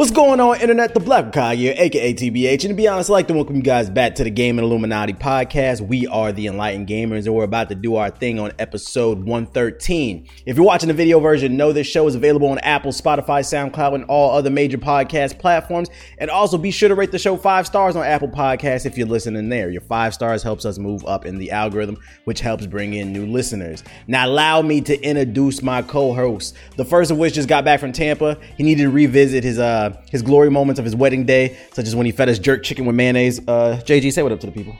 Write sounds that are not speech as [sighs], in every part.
What's going on, Internet? The Black Guy here, aka TBH. And to be honest, I'd like to welcome you guys back to the Gaming Illuminati podcast. We are the Enlightened Gamers, and we're about to do our thing on episode 113. If you're watching the video version, know this show is available on Apple, Spotify, SoundCloud, and all other major podcast platforms. And also be sure to rate the show five stars on Apple Podcasts if you're listening there. Your five stars helps us move up in the algorithm, which helps bring in new listeners. Now, allow me to introduce my co-hosts. The first of which just got back from Tampa. He needed to revisit his uh, his glory moments of his wedding day, such as when he fed us jerk chicken with mayonnaise. Uh, JG, say what up to the people.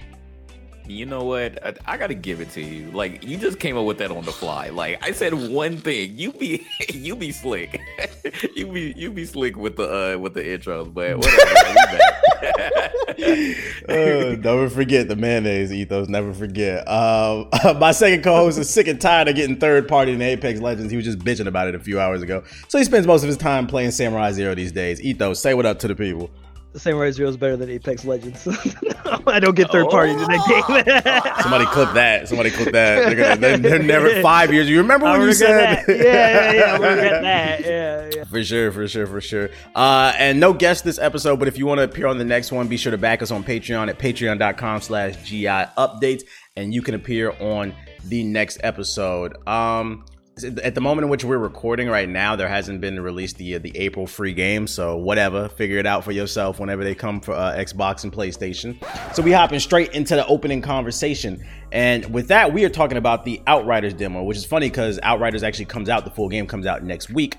You know what? I, I, gotta give it to you. Like you just came up with that on the fly. Like I said one thing. You be [laughs] you be slick. [laughs] you be you be slick with the uh with the intros, but whatever. [laughs] uh, never forget the mayonnaise ethos. Never forget. Um, my second co-host is sick and tired of getting third party in Apex Legends. He was just bitching about it a few hours ago. So he spends most of his time playing Samurai Zero these days. Ethos, say what up to the people. Samurai Zero is better than Apex Legends. [laughs] I don't get third parties oh. in that game. [laughs] Somebody clip that. Somebody clip that. They're, gonna, they're, they're never [laughs] five years. You remember when you said? That. Yeah, yeah, yeah. we get that. Yeah, yeah. For sure, for sure, for sure. Uh, and no guest this episode, but if you want to appear on the next one, be sure to back us on Patreon at patreon.com/slash GI updates, and you can appear on the next episode. Um, at the moment in which we're recording right now, there hasn't been released the uh, the April free game. So whatever, figure it out for yourself whenever they come for uh, Xbox and PlayStation. So we hopping straight into the opening conversation, and with that, we are talking about the Outriders demo, which is funny because Outriders actually comes out. The full game comes out next week.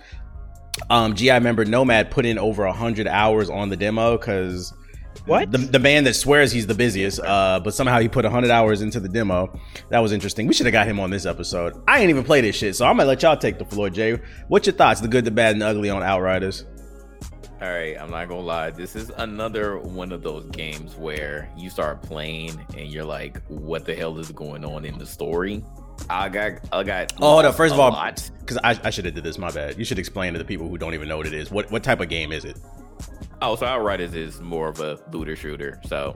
Um, GI member Nomad put in over hundred hours on the demo because what? The, the man that swears he's the busiest, uh, but somehow he put 100 hours into the demo. That was interesting. We should have got him on this episode. I ain't even play this shit, so I'm gonna let y'all take the floor, Jay. What's your thoughts, the good, the bad, and the ugly on Outriders? All right, I'm not gonna lie. This is another one of those games where you start playing and you're like, "What the hell is going on in the story?" I got, I got. Oh, hold up. First of all, because I, I should have did this. My bad. You should explain to the people who don't even know what it is. What what type of game is it? Oh, so Outriders is more of a looter shooter. So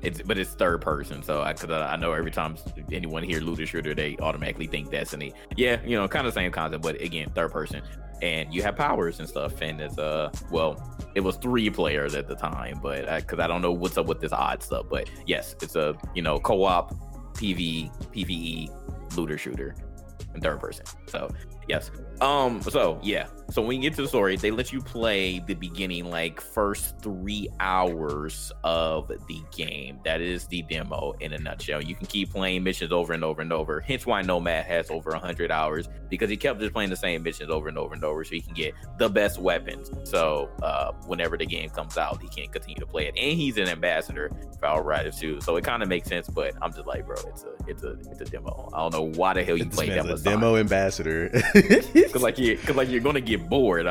it's but it's third person. So I cause I know every time anyone hear looter shooter, they automatically think Destiny. Yeah, you know, kind of same concept, but again, third person. And you have powers and stuff. And it's uh well, it was three players at the time, but because I, I, don't know what's up with this odd stuff. But yes, it's a you know co-op PV PVE looter shooter in third person. So yes. Um. So yeah. So when you get to the story, they let you play the beginning, like first three hours of the game. That is the demo in a nutshell. You can keep playing missions over and over and over. Hence why Nomad has over hundred hours because he kept just playing the same missions over and over and over, so he can get the best weapons. So uh, whenever the game comes out, he can continue to play it, and he's an ambassador for Outriders too. So it kind of makes sense. But I'm just like, bro, it's a it's a it's a demo. I don't know why the hell you played that. A demo ambassador. [laughs] Because like you, because like you're gonna get bored.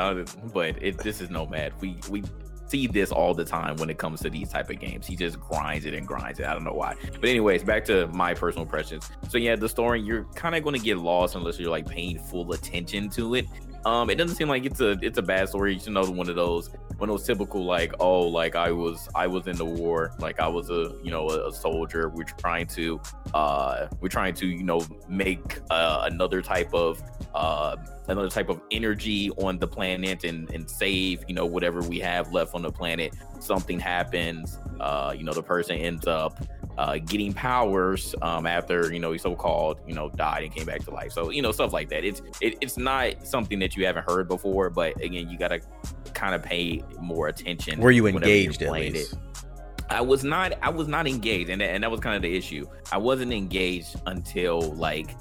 But it, this is Nomad. We we see this all the time when it comes to these type of games. He just grinds it and grinds it. I don't know why. But anyways, back to my personal impressions. So yeah, the story you're kind of going to get lost unless you're like paying full attention to it. Um, it doesn't seem like it's a it's a bad story. It's another one of those one of those typical like oh like I was I was in the war like I was a you know a, a soldier. We're trying to uh we're trying to you know make uh, another type of uh another type of energy on the planet and and save you know whatever we have left on the planet. Something happens. Uh, you know the person ends up uh, getting powers um, after you know he so-called you know died and came back to life. So you know stuff like that. It's it, it's not something that you haven't heard before, but again, you gotta kind of pay more attention. Were you engaged at least? It. I was not. I was not engaged, and and that was kind of the issue. I wasn't engaged until like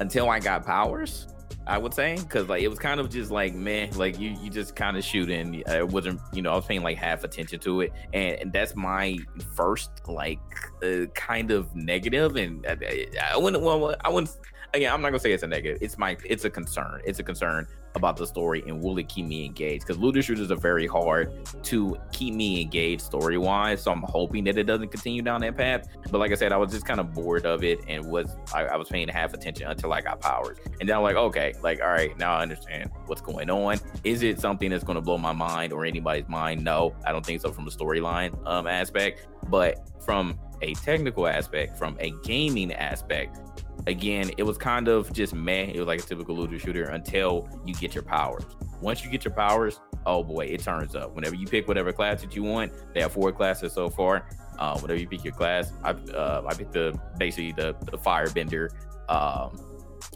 until I got powers. I would say because like it was kind of just like man, like you you just kind of shooting. It wasn't you know I was paying like half attention to it, and, and that's my first like uh, kind of negative, and I, I wouldn't well I wouldn't again I'm not gonna say it's a negative. It's my it's a concern. It's a concern about the story and will it keep me engaged? Because looter shooters are very hard to keep me engaged story wise. So I'm hoping that it doesn't continue down that path. But like I said, I was just kind of bored of it and was I, I was paying half attention until I got powers. And then I'm like, okay, like all right, now I understand what's going on. Is it something that's going to blow my mind or anybody's mind? No, I don't think so from a storyline um aspect. But from a technical aspect, from a gaming aspect, again, it was kind of just meh. It was like a typical looter shooter until you get your powers. Once you get your powers, oh boy, it turns up. Whenever you pick whatever class that you want, they have four classes so far. Uh, whatever you pick your class, I uh, I picked the basically the the firebender. Um,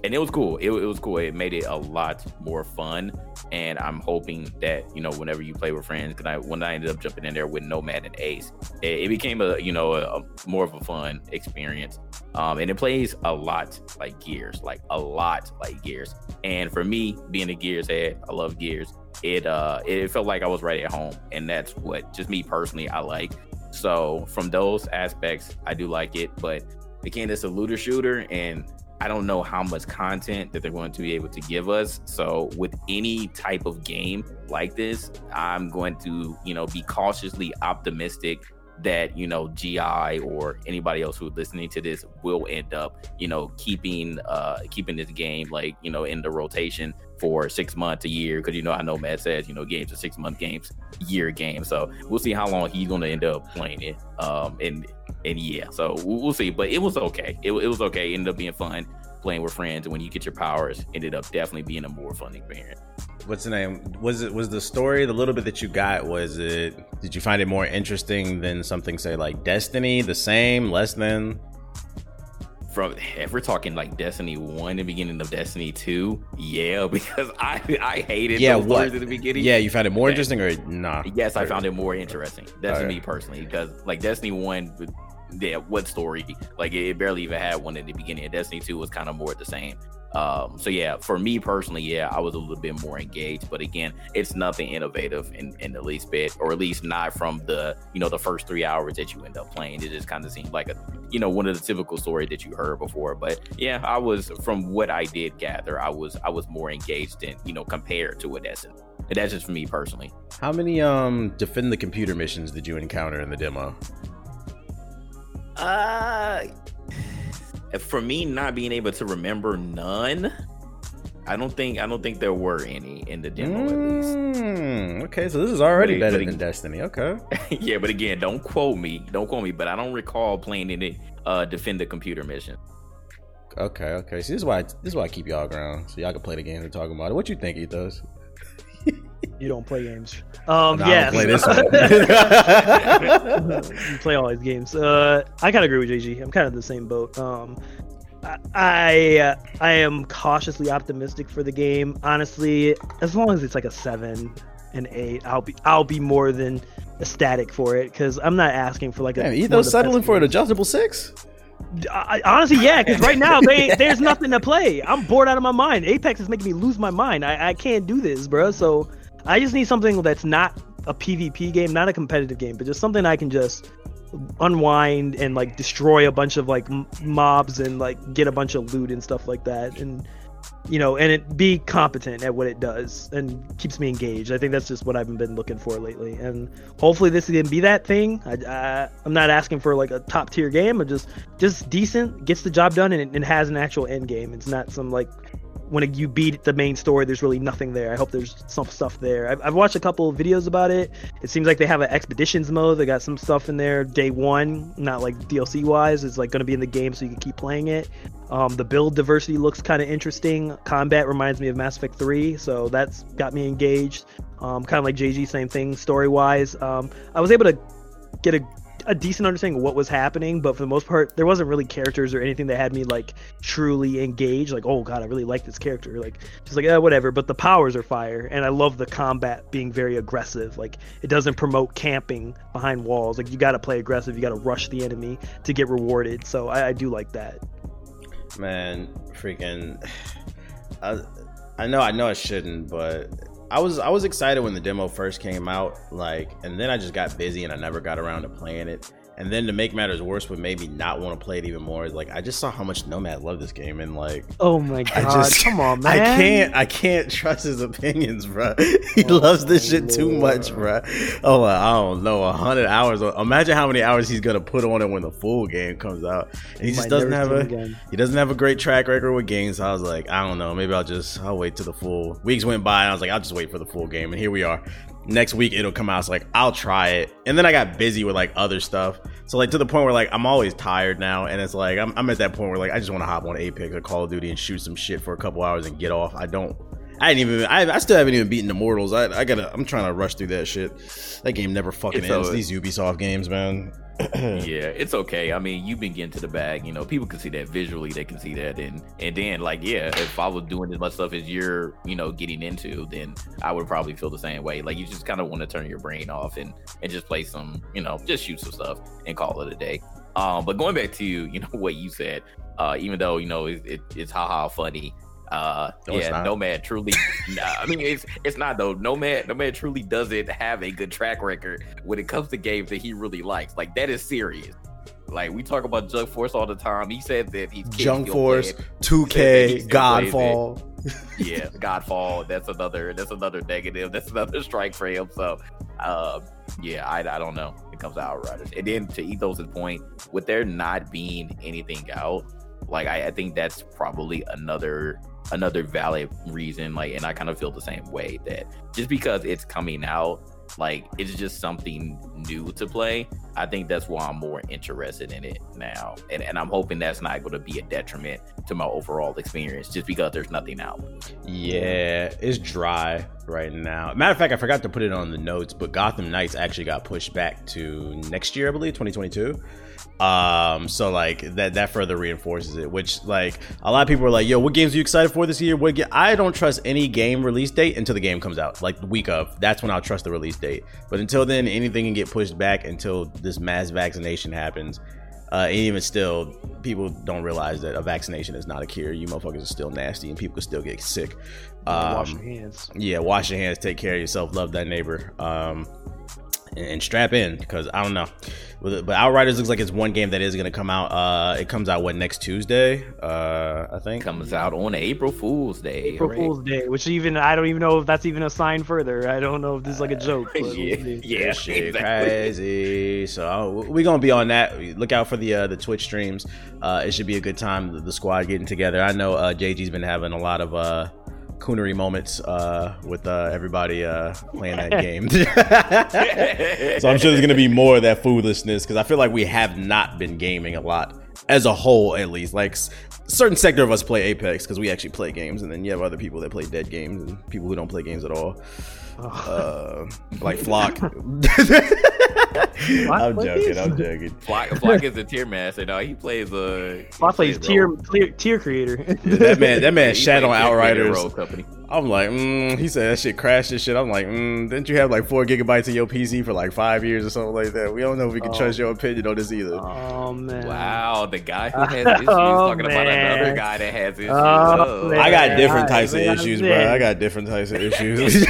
and it was cool. It, it, was cool. It made it a lot more fun. And I'm hoping that you know whenever you play with friends, because I when I ended up jumping in there with Nomad and Ace, it, it became a you know a, a, more of a fun experience. Um, and it plays a lot like Gears, like a lot like Gears. And for me, being a Gears head, I love Gears. It uh it felt like I was right at home, and that's what just me personally I like. So from those aspects, I do like it. But again, it's a looter shooter, and I don't know how much content that they're going to be able to give us. So with any type of game like this, I'm going to, you know, be cautiously optimistic that, you know, GI or anybody else who's listening to this will end up, you know, keeping uh keeping this game like, you know, in the rotation for six months, a year. Cause you know, I know Matt says, you know, games are six month games, year game. So we'll see how long he's gonna end up playing it. Um and and yeah, so we'll see. But it was okay. It, it was okay. It ended up being fun playing with friends. And when you get your powers, ended up definitely being a more fun experience. What's the name? Was it was the story the little bit that you got? Was it? Did you find it more interesting than something say like Destiny? The same, less than? From if we're talking like Destiny one, the beginning of Destiny two, yeah, [laughs] because I I hated yeah, what? at the beginning. Yeah, you found it more interesting or nah? Yes, I found it more interesting. That's Alright. me personally because like Destiny one, yeah, what story? Like it barely even had one in the beginning. Destiny two was kind of more the same. Um, so yeah, for me personally, yeah, I was a little bit more engaged. But again, it's nothing innovative in, in the least bit, or at least not from the you know the first three hours that you end up playing. It just kind of seemed like a you know one of the typical story that you heard before. But yeah, I was from what I did gather, I was I was more engaged in you know compared to a Destiny. And that's just for me personally. How many um defend the computer missions did you encounter in the demo? Uh, for me, not being able to remember none, I don't think I don't think there were any in the demo at least. Mm, okay, so this is already But better but than Destiny. Okay. [laughs] yeah, but again, don't quote me. Don't quote me. But I don't recall playing any uh defend the computer mission. Okay, okay. See, this is why this is why I keep y'all around, so y'all can play the games we're talking about. It. What you think, Ethos? You don't play games. Um, Nah, I play this one. [laughs] you play all these games. Uh, I kind of agree with JG. I'm kind of the same boat. Um, I I, uh, am cautiously optimistic for the game. Honestly, as long as it's like a seven, an eight, I'll be I'll be more than ecstatic for it because I'm not asking for like a. Damn, one of settling best for an adjustable six. I, I- honestly, yeah, because right now they, [laughs] there's nothing to play. I'm bored out of my mind. Apex is making me lose my mind. I, I can't do this, bro. So I just need something that's not a PvP game, not a competitive game, but just something I can just unwind and like destroy a bunch of like mobs and like get a bunch of loot and stuff like that, and you know, and it be competent at what it does and keeps me engaged. I think that's just what I've been looking for lately, and hopefully this is gonna be that thing. I, I I'm not asking for like a top tier game, but just just decent, gets the job done, and, and has an actual end game. It's not some like when you beat the main story, there's really nothing there. I hope there's some stuff there. I've, I've watched a couple videos about it. It seems like they have an expeditions mode. They got some stuff in there day one, not like DLC wise. It's like going to be in the game so you can keep playing it. Um, the build diversity looks kind of interesting. Combat reminds me of Mass Effect 3, so that's got me engaged. Um, kind of like JG, same thing story wise. Um, I was able to get a a decent understanding of what was happening, but for the most part, there wasn't really characters or anything that had me like truly engaged. Like, oh god, I really like this character. Like, just like, eh, whatever. But the powers are fire, and I love the combat being very aggressive. Like, it doesn't promote camping behind walls. Like, you got to play aggressive. You got to rush the enemy to get rewarded. So I, I do like that. Man, freaking. [sighs] I, I know, I know, I shouldn't, but I was, I was excited when the demo first came out. Like, and then I just got busy and I never got around to playing it. And then to make matters worse, what made me not want to play it even more is like I just saw how much Nomad loved this game, and like Oh my I god! just, come on, man. I can't, I can't trust his opinions, bro. [laughs] He Oh, loves this shit too much, bro. Oh, I don't know, a hundred hours. Uh, imagine how many hours he's gonna put on it when the full game comes out. And he just doesn't have a, again. he doesn't have a great track record with games. So I was like, I don't know, maybe I'll just, I'll wait till the full weeks went by. And I was like, I'll just wait for the full game, and here we are. Next week it'll come out. It's like I'll try it, and then I got busy with like other stuff. So like to the point where like I'm always tired now, and it's like I'm, I'm at that point where like I just want to hop on Apex or Call of Duty and shoot some shit for a couple hours and get off. I don't. I didn't even. I, I still haven't even beaten Immortals. I, I gotta. I'm trying to rush through that shit. That game never fucking It's ends. a- These Ubisoft games, man. [clears throat] yeah, it's okay. I mean, you've been getting to the bag. You know, people can see that visually. They can see that, and and then like, yeah, if I was doing as much stuff as you're, you know, getting into, then I would probably feel the same way. Like, you just kind of want to turn your brain off and and just play some, you know, just shoot some stuff and call it a day. Um, but going back to you know [laughs] what you said, uh, even though you know it, it, it's haha funny. Uh, No, yeah. Nomad truly. nah, I mean, it's it's not though. Nomad Nomad truly doesn't have a good track record when it comes to games that he really likes. Like that is serious. Like we talk about Jump Force all the time. He said that he's Jump Force, 2K, Godfall. yeah, [laughs] Godfall. That's another. That's another negative. That's another strike for him. So, um, yeah, I, I don't know. It comes to Outriders, and then to Ethos' point, with there not being anything out, like I, I think that's probably another another valid reason. Like, and I kind of feel the same way that just because it's coming out, like it's just something new to play. I think that's why I'm more interested in it now, and and I'm hoping that's not going to be a detriment to my overall experience, just because there's nothing out. Yeah, it's dry right now. Matter of fact, I forgot to put it on the notes, but Gotham Knights actually got pushed back to next year, I believe, 2022. Um, so like that that further reinforces it. Which like a lot of people are like, "Yo, what games are you excited for this year?" What ga-? I don't trust any game release date until the game comes out, like the week of. That's when I'll trust the release date. But until then, anything can get pushed back until this mass vaccination happens. Uh, and even still, people don't realize that a vaccination is not a cure. You motherfuckers are still nasty, and people can still get sick. Wash Um, your hands. yeah, wash your hands, take care of yourself, love that neighbor, um, and, and strap in because I don't know. But but Outriders looks like it's one game that is going to come out. Uh, it comes out what next Tuesday? Uh, I think. comes out on April Fool's Day. April hooray. Fool's Day, which even I don't even know if that's even a sign further. I don't know if this is like a joke. but [laughs] we'll yeah, yeah, shit exactly. crazy. So we're gonna be on that. Look out for the uh, the Twitch streams. Uh, it should be a good time. The, the squad getting together. I know uh, JG's been having a lot of uh, coonery moments uh, with uh, everybody uh, playing that [laughs] game. [laughs] so I'm sure there's gonna be more of that foolishness because I feel like we have not been gaming a lot as a whole, at least. Like s- certain sector of us play Apex because we actually play games, and then you have other people that play dead games and people who don't play games at all. Uh, like Flock. [laughs] I'm joking. is- I'm [laughs] joking. Flock, Flock is a tier master. No, he plays a. Boss plays he tier, role- tier tier creator. Yeah, that man, that man, [laughs] he shat on plays tier Outriders. company. I'm like, mm, he said that shit crashed and shit. I'm like, mm, didn't you have like four gigabytes of your PC for like five years or something like that? We don't know if we can Oh. trust your opinion on this either. oh man. Wow, the guy who has [laughs] issues Oh, talking about another guy that has issues. Oh, Oh. I got different Yeah, types of issues, bro. I got different types of issues.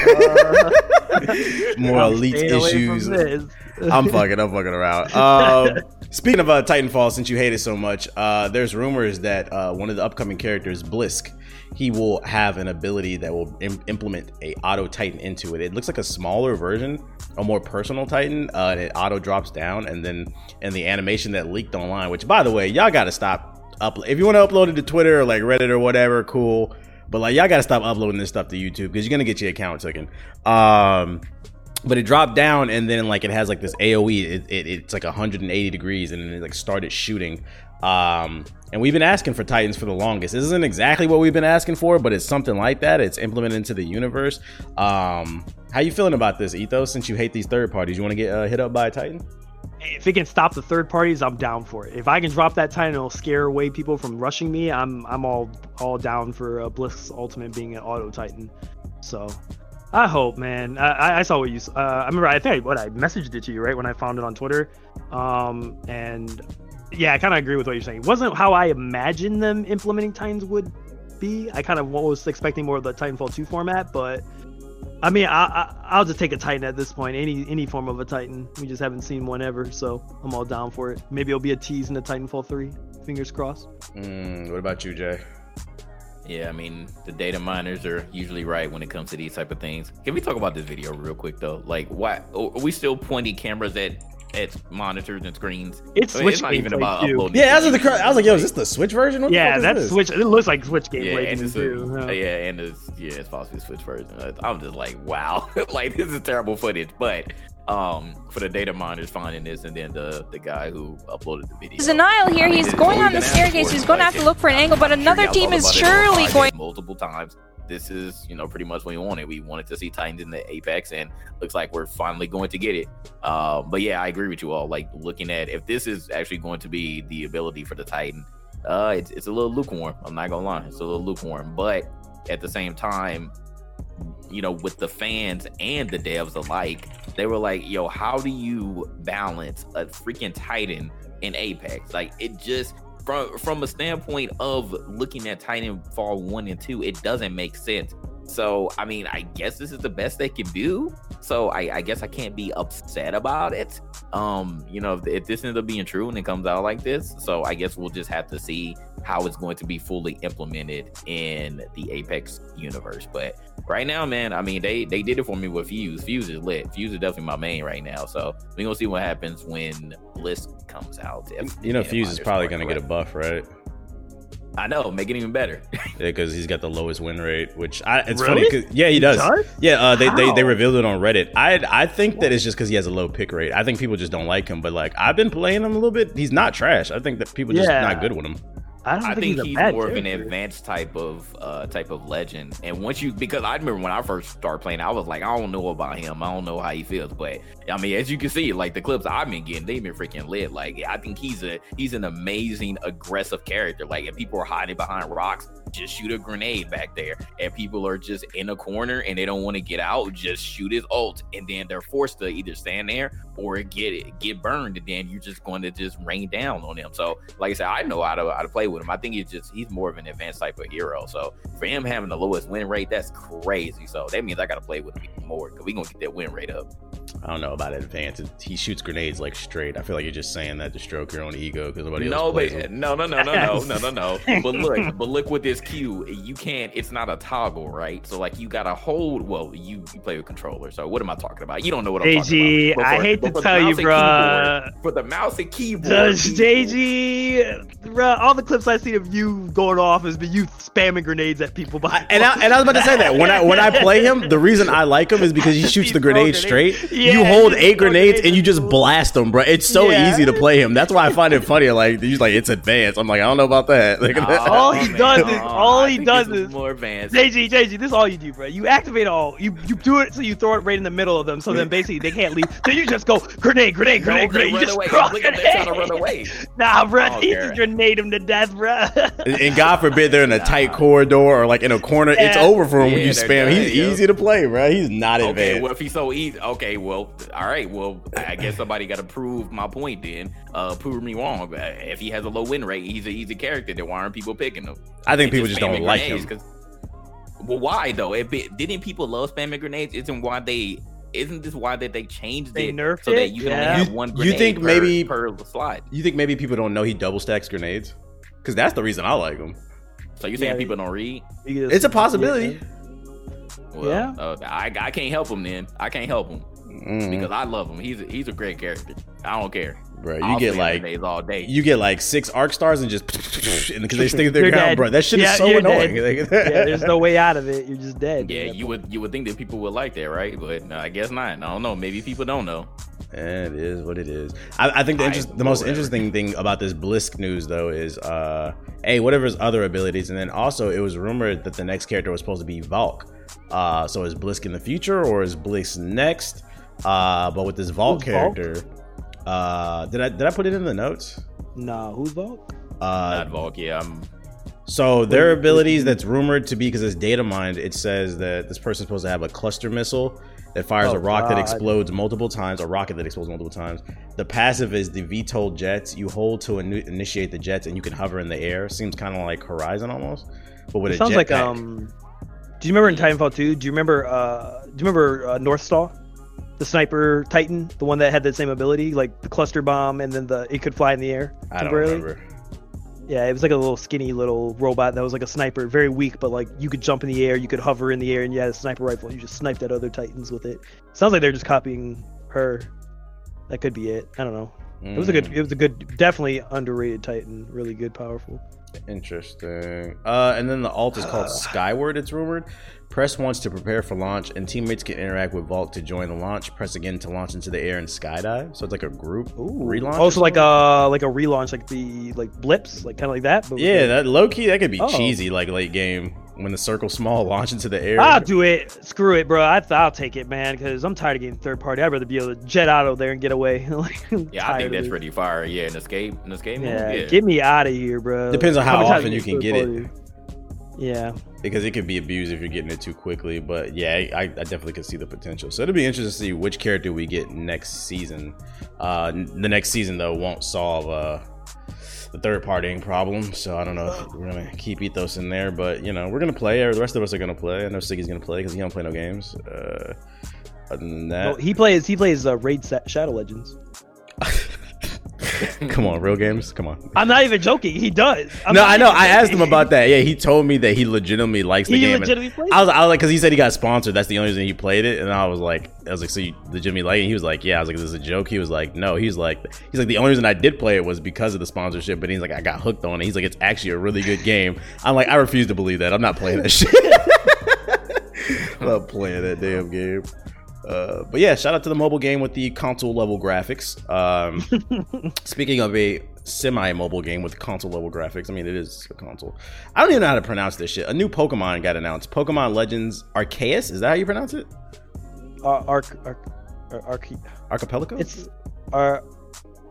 More elite staying away from issues. I'm fucking. I'm fucking around. Um, [laughs] speaking of uh, Titanfall, since you hate it so much, uh, there's rumors that uh, one of the upcoming characters, Blisk, he will have an ability that will Im- implement a auto Titan into it. It looks like a smaller version, a more personal Titan, uh, and it auto drops down, and then in the animation that leaked online. Which, by the way, y'all got to stop. Upload if you want to upload it to Twitter or like Reddit or whatever, cool. But like y'all gotta stop uploading this stuff to YouTube because you're gonna get your account taken. Um, but it dropped down and then like it has like this AOE. It, it, it's like 180 degrees and then it like started shooting. Um, and we've been asking for Titans for the longest. This isn't exactly what we've been asking for, but it's something like that. It's implemented into the universe. Um, how you feeling about this, Ethos? Since you hate these third parties, you want to get uh, hit up by a Titan? if it can stop the third parties, I'm down for it. If I can drop that Titan, it'll scare away people from rushing me. I'm I'm all all down for uh, Blisk Ultimate being an auto Titan. So I hope, man. I, I- saw what you. Uh, I remember. I think I, what I messaged it to you right when I found it on Twitter. Um, and yeah, I kind of agree with what you're saying. It wasn't how I imagined them implementing Titans would be. I kind of was expecting more of the Titanfall 2 format, but I mean, I, I I'll just take a Titan at this point. Any any form of a Titan. We just haven't seen one ever, so I'm all down for it. Maybe it'll be a tease in the Titanfall 3. Fingers crossed. Mm, what about you, Jay? Yeah, I mean the data miners are usually right when it comes to these type of things. Can we talk about this video real quick though? Like, why are we still pointing cameras at at monitors and screens. It's I mean, Switch it's not even about too. uploading. Yeah, it that's the YouTube. cr- I was like, yo, is this the Switch version? What Yeah, that's this? Switch. It looks like Switch Yeah, gameplay and it's too. a, yeah. Uh, yeah, and it's yeah, it's possibly a Switch version. I'm just like, wow, [laughs] like this is terrible footage. But um, for the data miners finding this, and then the the guy who uploaded the video. Zanile here, I mean, he's going on the staircase, he's going to have to look for an angle, but sure another y'all team is surely going. Multiple times. This is, you know, pretty much what we wanted. We wanted to see Titans in the Apex, and looks like we're finally going to get it. Um, but yeah, I agree with you all. Like looking at if this is actually going to be the ability for the Titan, uh, it's it's a little lukewarm. I'm not gonna lie, it's a little lukewarm. But at the same time, you know, with the fans and the devs alike, they were like, "Yo, how do you balance a freaking Titan in Apex?" Like it just from from a standpoint of looking at Titanfall one and two, it doesn't make sense. So I mean, I guess this is the best they can do. So I, I guess I can't be upset about it. Um, you know, if, if this ends up being true and it comes out like this, so I guess we'll just have to see how it's going to be fully implemented in the Apex universe. But right now, man, I mean, they they did it for me with Fuse. Fuse is lit. Fuse is definitely my main right now. So we're gonna see what happens when Blisk comes out. If You know, Fuse is probably going to get a buff, right? I know, make it even better. [laughs] yeah, Because he's got the lowest win rate, which I, it's Really? funny. 'cause- yeah, he does. does? Yeah, uh, they, they they revealed it on Reddit. I I think that it's just because he has a low pick rate. I think people just don't like him. But like I've been playing him a little bit. He's not trash. I think that people just Yeah. not good with him. I don't I think, think he's, he's, more of an advanced type of uh type of legend. And once you because I remember when I first started playing, I was like, I don't know about him. I don't know how he feels. But I mean, as you can see, like the clips I've been getting, they've been freaking lit. Like I think he's a he's an amazing aggressive character. Like if people are hiding behind rocks, just shoot a grenade back there. And people are just in a corner and they don't want to get out, just shoot his ult. And then they're forced to either stand there or get it get burned. And then you're just going to just rain down on them. So like I said, I know how to how to play with him. I think he's just he's more of an advanced type of hero. So for him having the lowest win rate, that's crazy. So that means I gotta play with him more because we're gonna get that win rate up. I don't know about advanced. He shoots grenades like straight. I feel like you're just saying that to stroke your own ego because nobody else No, plays but him. no, no, no, no, no, no, no, no. [laughs] But look, but look what this Q, you can't. It's not a toggle, right? So like you gotta hold. Well, you, you play with controller. So what am I talking about? You don't know what I'm talking about. But I hate to tell you, bro and keyboard- For the mouse and keyboard, Does JG, bruh, all the clips I see of you going off is you spamming grenades at people. By And I, and I was about to say that when I when I play him, the reason I like him is because he [laughs] shoots the throw grenades grenades. straight. Yeah, you hold just eight grenades grenades and you just blast them, bro. It's so Yeah. easy to play him. That's why I find it [laughs] funny. Like he's like it's advanced. I'm like I don't know about that. [laughs] Like, All he does is- man. All he does is- more advanced. JG, JG, this is all you do, bro. You activate all. You you do it so you throw it right in the middle of them. So then basically they can't leave. Then you just go grenade, grenade, grenade, they grenade. You run just away. throw Look trying to run away. Nah, bro, I don't [laughs] you just grenade him to death, bro. and, and God forbid they're in a tight corridor or like in a corner. It's over for him when you spam. done, He's yo. easy to play, bro. He's not Okay, advanced. well, if he's so easy, okay, well, all right, well, I guess somebody got to prove my point then. Uh, prove me wrong. Uh, If he has a low win rate, he's an easy character. Then why aren't people picking him? I think They people just don't like him. well, why though? It be, didn't people love spamming grenades? Isn't why they? Isn't this why that they changed They it nerfed so that you can Yeah. only have You- one you think per, maybe- per slot? You think maybe people don't know he double stacks grenades? Because that's the reason I like him. So you saying Yeah, people don't read? You It's a possibility. Well, Yeah. uh, I I can't help him then. I can't help him Mm, because I love him. He's a, he's a great character. I don't care. Bro, you I'll get like grenades all day. you get like six arc stars and just [laughs] because they stick to their ground, dead. bro. That shit Yeah, is so annoying. [laughs] yeah, there's no way out of it. You're just dead. Yeah, you would you would think that people would like that, right? But no, I guess not. I don't know. Maybe people don't know. And it is what it is. I, I think the, I- interest, the most whatever. interesting thing about this Blisk news, though, is uh, a whatever his other abilities, and then also it was rumored that the next character was supposed to be Valk. Uh, so is Blisk in the future or is Blisk next? Uh, but with this Valk Who's Valk? Character, uh, did I did I put it in the notes? Nah, who's Volk? Uh, Not Volk. Yeah, I'm. So their abilities that's rumored to be because it's data mined, it says that this person's supposed to have a cluster missile that fires Oh, a rock that explodes multiple times, a rocket that explodes multiple times. The passive is the VTOL jets. You hold to ini- initiate the jets and you can hover in the air. Seems kind of like Horizon almost, but with It a sounds like jetpack. um. Do you remember in Titanfall 2? Do you remember uh? Do you remember uh, Northstar, the sniper Titan, the one that had the same ability, like the cluster bomb, and then the it could fly in the air I don't remember. Yeah, it was like a little skinny little robot that was like a sniper, very weak, but like you could jump in the air, you could hover in the air, and you had a sniper rifle. And you just sniped at other Titans with it. Sounds like they're just copying her. that could be it. I don't know. It was a good. Mm, It was a good. Definitely underrated Titan. Really good, powerful. Interesting. Uh, and then the alt is called [sighs] Skyward. It's rumored. Press once to prepare for launch, and teammates can interact with Valk to join the launch. Press again to launch into the air and skydive. So it's like a group relaunch. Also, like something? a like a relaunch, like the like blips, like kind of like that. But yeah, that low key that could be Oh. cheesy, like late game when the circle small [laughs] launch into the air. I'll do it. Screw it, bro. I, I'll take it, man, because I'm tired of getting third party. I'd rather be able to jet out of there and get away. like, [laughs] I'm Yeah, I think that's pretty fire. Yeah, an escape, an escape. mode, Yeah, yeah. get me out of here, bro. Depends on how many times often you can third get it. party? Yeah, because it could be abused if you're getting it too quickly. But yeah, I, I definitely could see the potential. So it'll be interesting to see which character we get next season. Uh, the next season though won't solve uh, the third partying problem. So I don't know if we're gonna keep Ethos in there, but you know we're gonna play. Or the rest of us are gonna play. I know Siggy's gonna play because he don't play no games. Uh, other than Well, that, he plays. He plays uh, Raid Sa- Shadow Legends. [laughs] [laughs] come on, real games, come on. I'm not even joking. He does. I'm no, I know. I asked him about that. Yeah, he told me that he legitimately likes the He game. legitimately plays. I was, I was like, because he said he got sponsored. That's the only reason he played it. And I was like, I was like, so you legitimately like it? He was like, yeah. I was like, is this is a joke. He was like, no. He's like, he's like, the only reason I did play it was because of the sponsorship. But he's like, I got hooked on it. He's like, it's actually a really good game. I'm like, I refuse to believe that. I'm not playing that [laughs] shit. [laughs] I'm not playing that damn game. Uh, but yeah, shout out to the mobile game with the console level graphics. Um, [laughs] speaking of a semi mobile game with console level graphics, I mean, it is a console. I don't even know how to pronounce this shit. A new Pokemon got announced Pokemon Legends Arceus. Is that how you pronounce it? Uh, Arc, Arc, Ar- Arce- Archipelago? It's Ar-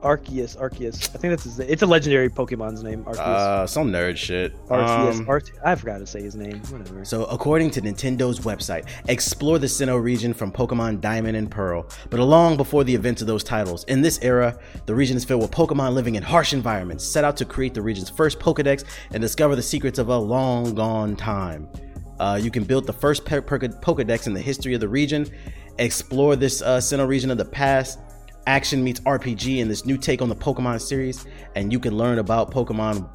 Arceus. Arceus. I think that's his. It's a legendary Pokemon's name. Arceus. uh, some nerd shit. Arceus. Um, Arte- I forgot to say his name. Whatever. So, according to Nintendo's website, explore the Sinnoh region from Pokemon Diamond and Pearl, but long before the events of those titles. In this era, the region is filled with Pokemon living in harsh environments, set out to create the region's first Pokedex and discover the secrets of a long gone time. Uh, you can build the first pe- per- Pokedex in the history of the region, explore this uh, Sinnoh region of the past. Action meets RPG in this new take on the Pokemon series, and you can learn about Pokemon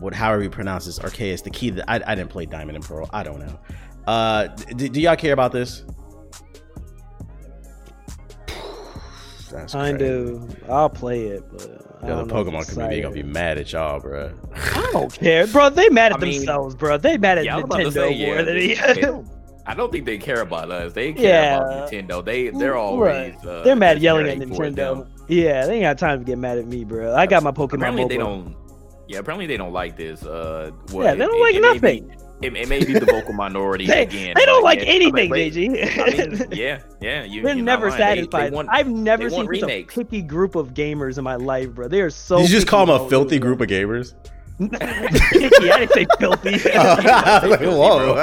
what however you pronounce this Arceus. The key that I, I didn't play Diamond and Pearl. I don't know. Uh, d- do y'all care about this? [sighs] That's Kind crazy. of. I'll play it, but I Yeah, the don't know if I'm Pokemon community gonna be mad at y'all, bro. I don't care, bro. They mad at I mean, themselves, bro. They mad at Yeah, I was about to Nintendo say, more yeah, than they- [laughs] he. They- I don't think they care about us. They care Yeah. about Nintendo. They they're always Right. uh, They're mad yelling at Nintendo. Yeah, they ain't got time to get mad at me, bro. I got my Pokemon Apparently they don't. Yeah, apparently they don't like this. Uh, what, Yeah, they don't it- like it may nothing. be- It, it may be the vocal minority [laughs] They, again. they don't like yeah, anything, wait, JG. I mean, [laughs] yeah, yeah. You, They're never lying. They- they satisfied. want- I've never seen want such a picky group of gamers in my life, bro. They are so. Did you just call them a filthy group of gamers? Picky. I didn't say filthy. [laughs] I was like, whoa.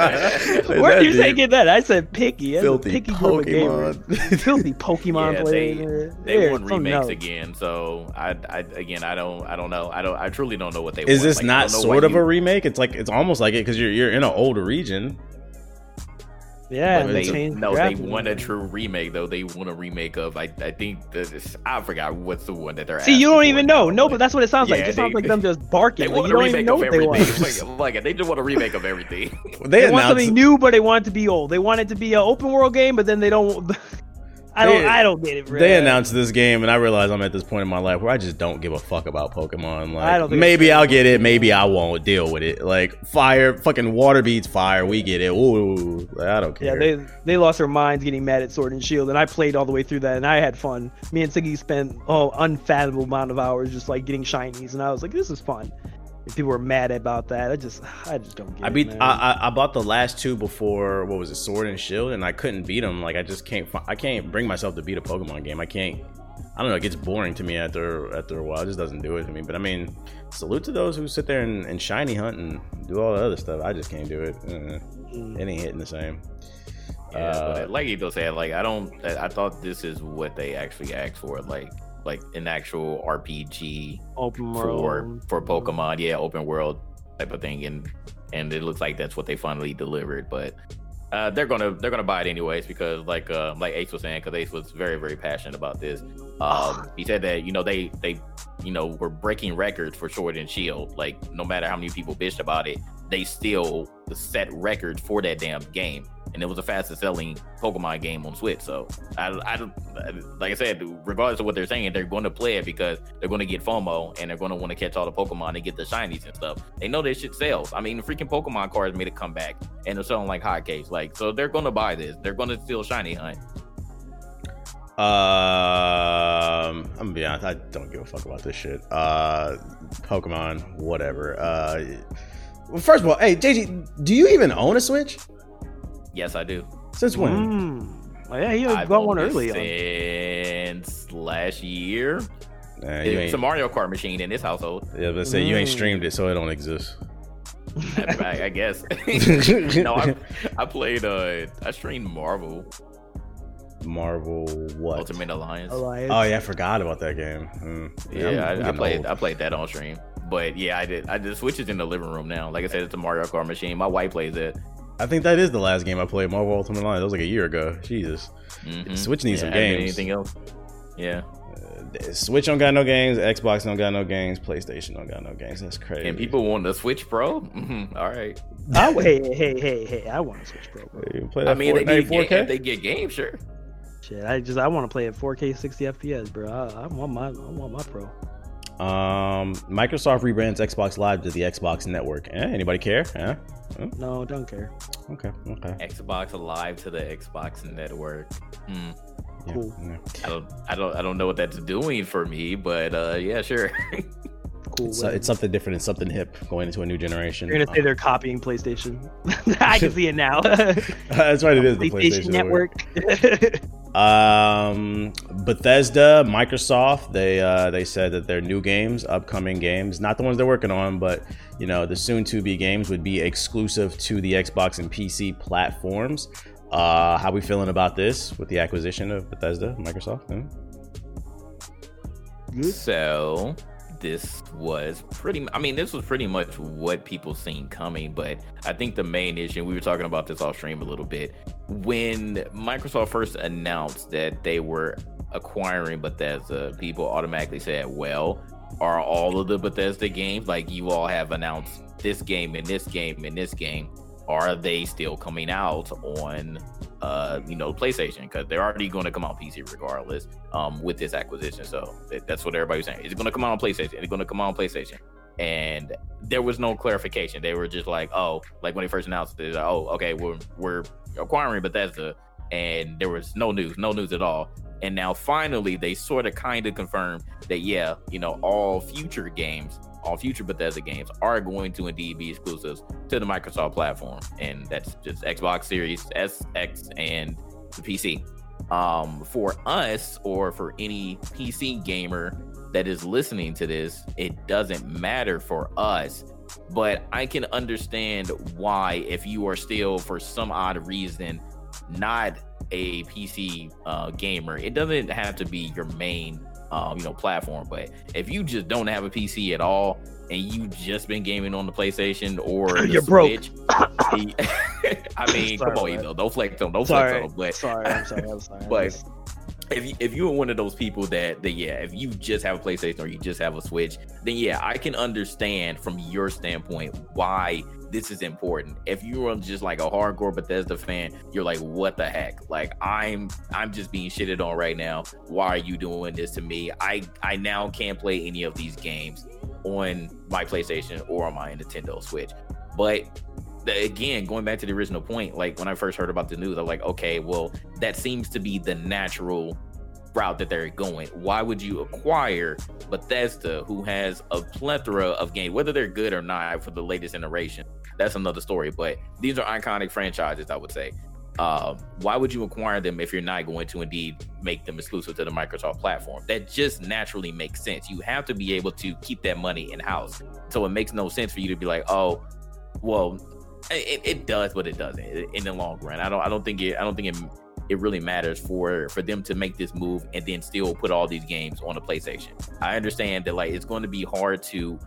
Where [laughs] are you deep. taking that? I said picky. That's a Filthy picky group of gamers. Pokemon. [laughs] filthy Pokemon Yeah, players. they- man. They They're want remakes again, so I, I again, I don't, I don't know, I don't, I truly don't know what they. Is want. this Like, not don't know why sort of you- a remake? It's like it's almost like it because you're you're in an older region. Yeah, they they, changed no, they want a true remake though. They want a remake of. I, I think this I forgot what's the one that they're. See, you don't even know. No, but that's what it sounds like. It just sounds they- like them just barking. They want you a remake of everything. [laughs] Like, like, they just want a remake of everything. They, They want something new, but they want it to be old. They want it to be an open world game, but then they don't. [laughs] I don't. They- I don't get it. Bro. they announced this game, and I realize I'm at this point in my life where I just don't give a fuck about Pokemon. Like, maybe I'll get it, maybe I won't deal with it. Like fire, fucking water beats fire. We get it. Ooh, like, I don't care. Yeah, they they lost their minds getting mad at Sword and Shield, and I played all the way through that, and I had fun. Me and Siggy spent oh unfathomable amount of hours just like getting shinies, and I was like, this is fun. And people were mad about that. I just I just don't get it. I it. beat. man. I, I I bought the last two before what was it, Sword and Shield, and I couldn't beat them. Like I just can't. fi- I can't bring myself to beat a Pokemon game. I can't. I don't know. It gets boring to me after after a while. It just doesn't do it to me. But I mean, salute to those who sit there and, and shiny hunt and do all the other stuff. I just can't do it. Uh, Mm. it ain't hitting the same. Yeah, but Uh, like Ito said, like I don't. I I thought this is what they actually asked for, like like an actual RPG open for world. for Pokemon, yeah, open world type of thing, and and it looks like that's what they finally delivered. But uh, they're gonna they're gonna buy it anyways because like uh, like Ace was saying, because Ace was very very passionate about this. Um, he said that you know they they you know were breaking records for Sword and Shield. Like no matter how many people bitched about it, they still set records for that damn game and it was the fastest selling Pokemon game on Switch. So I, I, like I said, regardless of what they're saying, they're going to play it because they're going to get FOMO and they're going to want to catch all the Pokemon and get the shinies and stuff. They know this shit sells. I mean, the freaking Pokemon cards made a comeback and they're selling like hotcakes. Like, so they're going to buy this. They're going to still shiny hunt. Um, I'm gonna be honest. I don't give a fuck about this shit. Uh, Pokemon, whatever. Uh, well, first of all, hey JG, do you even own a Switch? Yes, I do. Since when? Mm. Oh, yeah, he got one early. Since on. last year. Nah, it's a Mario Kart machine in this household. Yeah, but say mm. you ain't mm. streamed it, so it don't exist. I, I, guess. [laughs] [laughs] no, I, I played. Uh, I streamed Marvel. Marvel what? Ultimate Alliance. Alliance. Oh yeah, I forgot about that game. Mm. Yeah, yeah I, I, played. Old. I played that on stream. But yeah, I did. I just switch it in the living room now. Like I said, it's a Mario Kart machine. My wife plays it. I think that is the last game I played, Marvel Ultimate Alliance. That was like a year ago. Jesus. Mm-hmm. Switch needs yeah, some games. Anything else? Yeah. Uh, Switch don't got no games. Xbox don't got no games. PlayStation don't got no games. That's crazy. And people want the Switch Pro. [laughs] Mm-hmm. All right. Oh, hey, hey, hey, hey! I want a Switch Pro. Bro. play that I mean, Fortnite, they get, 4K? they get games, sure. Shit, I just I want to play at 4K 60 FPS, bro. I, I want my I want my Pro. Um, Microsoft rebrands Xbox Live to the Xbox Network. Eh, anybody care? Eh? No, don't care. Okay, okay. Xbox Live to the Xbox Network. Hmm. Yeah, cool. Yeah. I don't, I don't, I don't know what that's doing for me, but uh, yeah, sure. [laughs] cool. It's, it's, something different and something hip going into a new generation. You're gonna say uh, they're copying PlayStation. [laughs] I can see it now. [laughs] That's right. It is the [laughs] PlayStation, PlayStation Network. Um, Bethesda, Microsoft, they uh, they said that their new games, upcoming games, not the ones they're working on, but you know the soon-to-be games would be exclusive to the Xbox and PC platforms. Uh, how we feeling about this with the acquisition of Bethesda, Microsoft? Hmm? So this was pretty i mean this was pretty much what people seen coming but i think the main issue we were talking about this off stream a little bit when microsoft first announced that they were acquiring bethesda people automatically said well are all of the bethesda games like you all have announced this game and this game and this game are they still coming out on uh you know PlayStation because they're already going to come on PC regardless um with this acquisition. So that's what everybody's saying. It's going to come out on PlayStation. It's going to come out on PlayStation. And there was no clarification. They were just like, oh, like when they first announced it, like, oh, okay, we're we're acquiring Bethesda, and there was no news, no news at all. And now finally, they sort of kind of confirmed that yeah, you know, all future games all future Bethesda games are going to indeed be exclusives to the Microsoft platform, and that's just Xbox Series S, X, and the PC. Um, for us, or for any PC gamer that is listening to this, it doesn't matter for us. But I can understand why, if you are still, for some odd reason, not a PC uh, gamer, it doesn't have to be your main um, you know, platform. But if you just don't have a PC at all and you just been gaming on the PlayStation or [laughs] you're Switch, [laughs] [laughs] I mean, sorry, come on, you know, don't flex on, don't sorry. flex on. But sorry, I'm sorry, I'm sorry. But if you, if you're one of those people that, that yeah, if you just have a PlayStation or you just have a Switch, then yeah, I can understand from your standpoint why this is important. If you are just like a hardcore Bethesda fan, you're like, what the heck? Like I'm I'm just being shitted on right now. Why are you doing this to me? I I now can't play any of these games on my PlayStation or on my Nintendo Switch. But again, going back to the original point, like when I first heard about the news, I'm like, okay, well, that seems to be the natural route that they're going. Why would you acquire Bethesda, who has a plethora of games, whether they're good or not, for the latest iteration? That's another story. But these are iconic franchises, I would say. Uh, why would you acquire them if you're not going to indeed make them exclusive to the Microsoft platform? That just naturally makes sense. You have to be able to keep that money in house. So it makes no sense for you to be like, oh, well, it, it does, but it doesn't in the long run. I don't. I don't think it. I don't think it it really matters for for them to make this move and then still put all these games on the PlayStation. I understand that like it's going to be hard to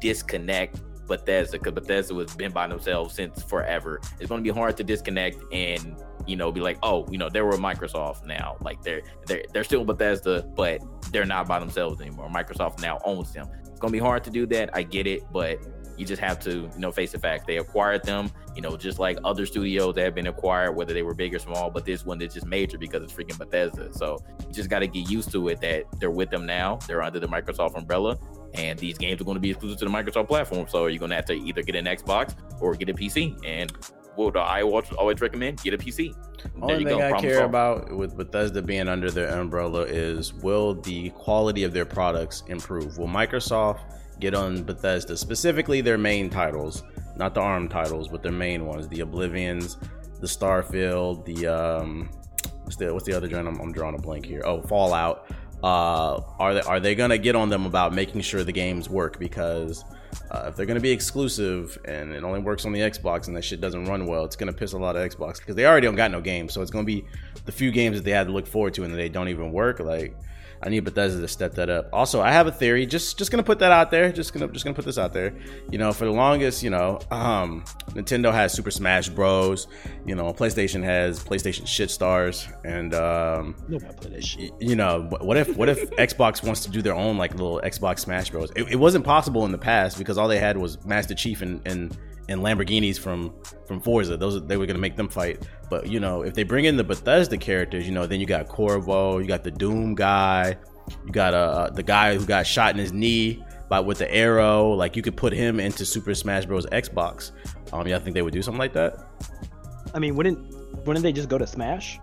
disconnect Bethesda because Bethesda was been by themselves since forever. It's going to be hard to disconnect and you know be like, oh, you know, they were Microsoft now. Like they're they're they're still Bethesda, but they're not by themselves anymore. Microsoft now owns them. It's going to be hard to do that. I get it, but You just have to, you know, face the fact they acquired them, you know, just like other studios that have been acquired, whether they were big or small, but this one is just major because it's freaking Bethesda. So you just got to get used to it that they're with them now. They're under the Microsoft umbrella, and these games are going to be exclusive to the Microsoft platform. So you're going to have to either get an Xbox or get a PC. And what I always recommend, get a PC. The only thing I care solved. about with Bethesda being under their umbrella is will the quality of their products improve? Will Microsoft get on Bethesda, specifically their main titles, not the ARM titles, but their main ones, the Oblivions, the Starfield, the um, what's the what's the other joint? I'm, I'm drawing a blank here. Oh, Fallout. Uh, are they are they gonna get on them about making sure the games work? Because uh, if they're gonna be exclusive and it only works on the Xbox and that shit doesn't run well, it's gonna piss a lot of Xbox because they already don't got no games. So it's gonna be the few games that they had to look forward to and they don't even work. Like I need Bethesda to step that up. Also, I have a theory. Just just gonna put that out there. Just gonna just gonna put this out there. You know, for the longest, you know, um, Nintendo has Super Smash Bros. You know, PlayStation has PlayStation Shit Stars, and um, nobody play shit. You know, what if what if [laughs] Xbox wants to do their own like little Xbox Smash Bros? It, it wasn't possible in the past because all they had was Master Chief and and and Lamborghinis from from Forza. Those they were gonna make them fight. But you know, if they bring in the Bethesda characters, you know, then you got Corvo, you got the Doom guy, you got uh, the guy who got shot in his knee by with the arrow. Like you could put him into Super Smash Bros. Xbox. Um, yeah, I think they would do something like that. I mean, wouldn't wouldn't they just go to Smash?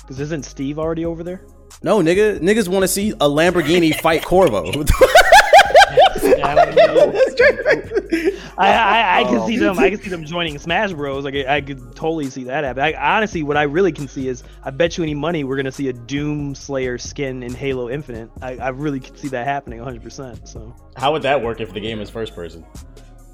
Because isn't Steve already over there? No, nigga, niggas want to see a Lamborghini fight Corvo. [laughs] [laughs] [laughs] I, I, I, can oh. see them. I can see them joining Smash Bros. Like I, I could totally see that happen. I, honestly, what I really can see is, I bet you any money we're gonna see a Doom Slayer skin in Halo Infinite. I, I really could see that happening 100. percent So how would that work if the game is first person?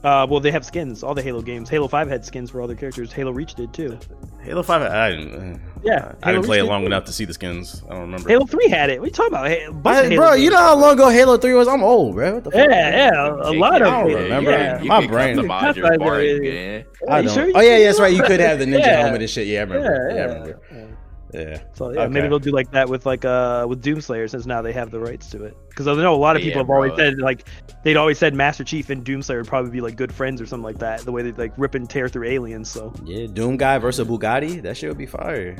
Uh, well, they have skins. All the Halo games. Halo Five had skins for all their characters. Halo Reach did too. Halo Five. I didn't. Yeah, I didn't play it long enough to see the skins. I don't remember. Halo Three had it. What are you talking about? I, bro, you know how long ago Halo Three was? I'm old, bro. yeah, yeah, a lot of. I don't remember. Yeah. My brain. I don't. Oh yeah, yeah, that's right. You could have the ninja yeah. helmet and shit. Yeah, I remember. Yeah, yeah I remember. Yeah. So yeah, okay. maybe they'll do like that with like uh with Doomslayer since now they have the rights to it. Because I know a lot of people yeah, have bro. always said like they'd always said Master Chief and Doomslayer would probably be like good friends or something like that. The way they like rip and tear through aliens. So yeah, Doom guy versus Bugatti, that shit would be fire.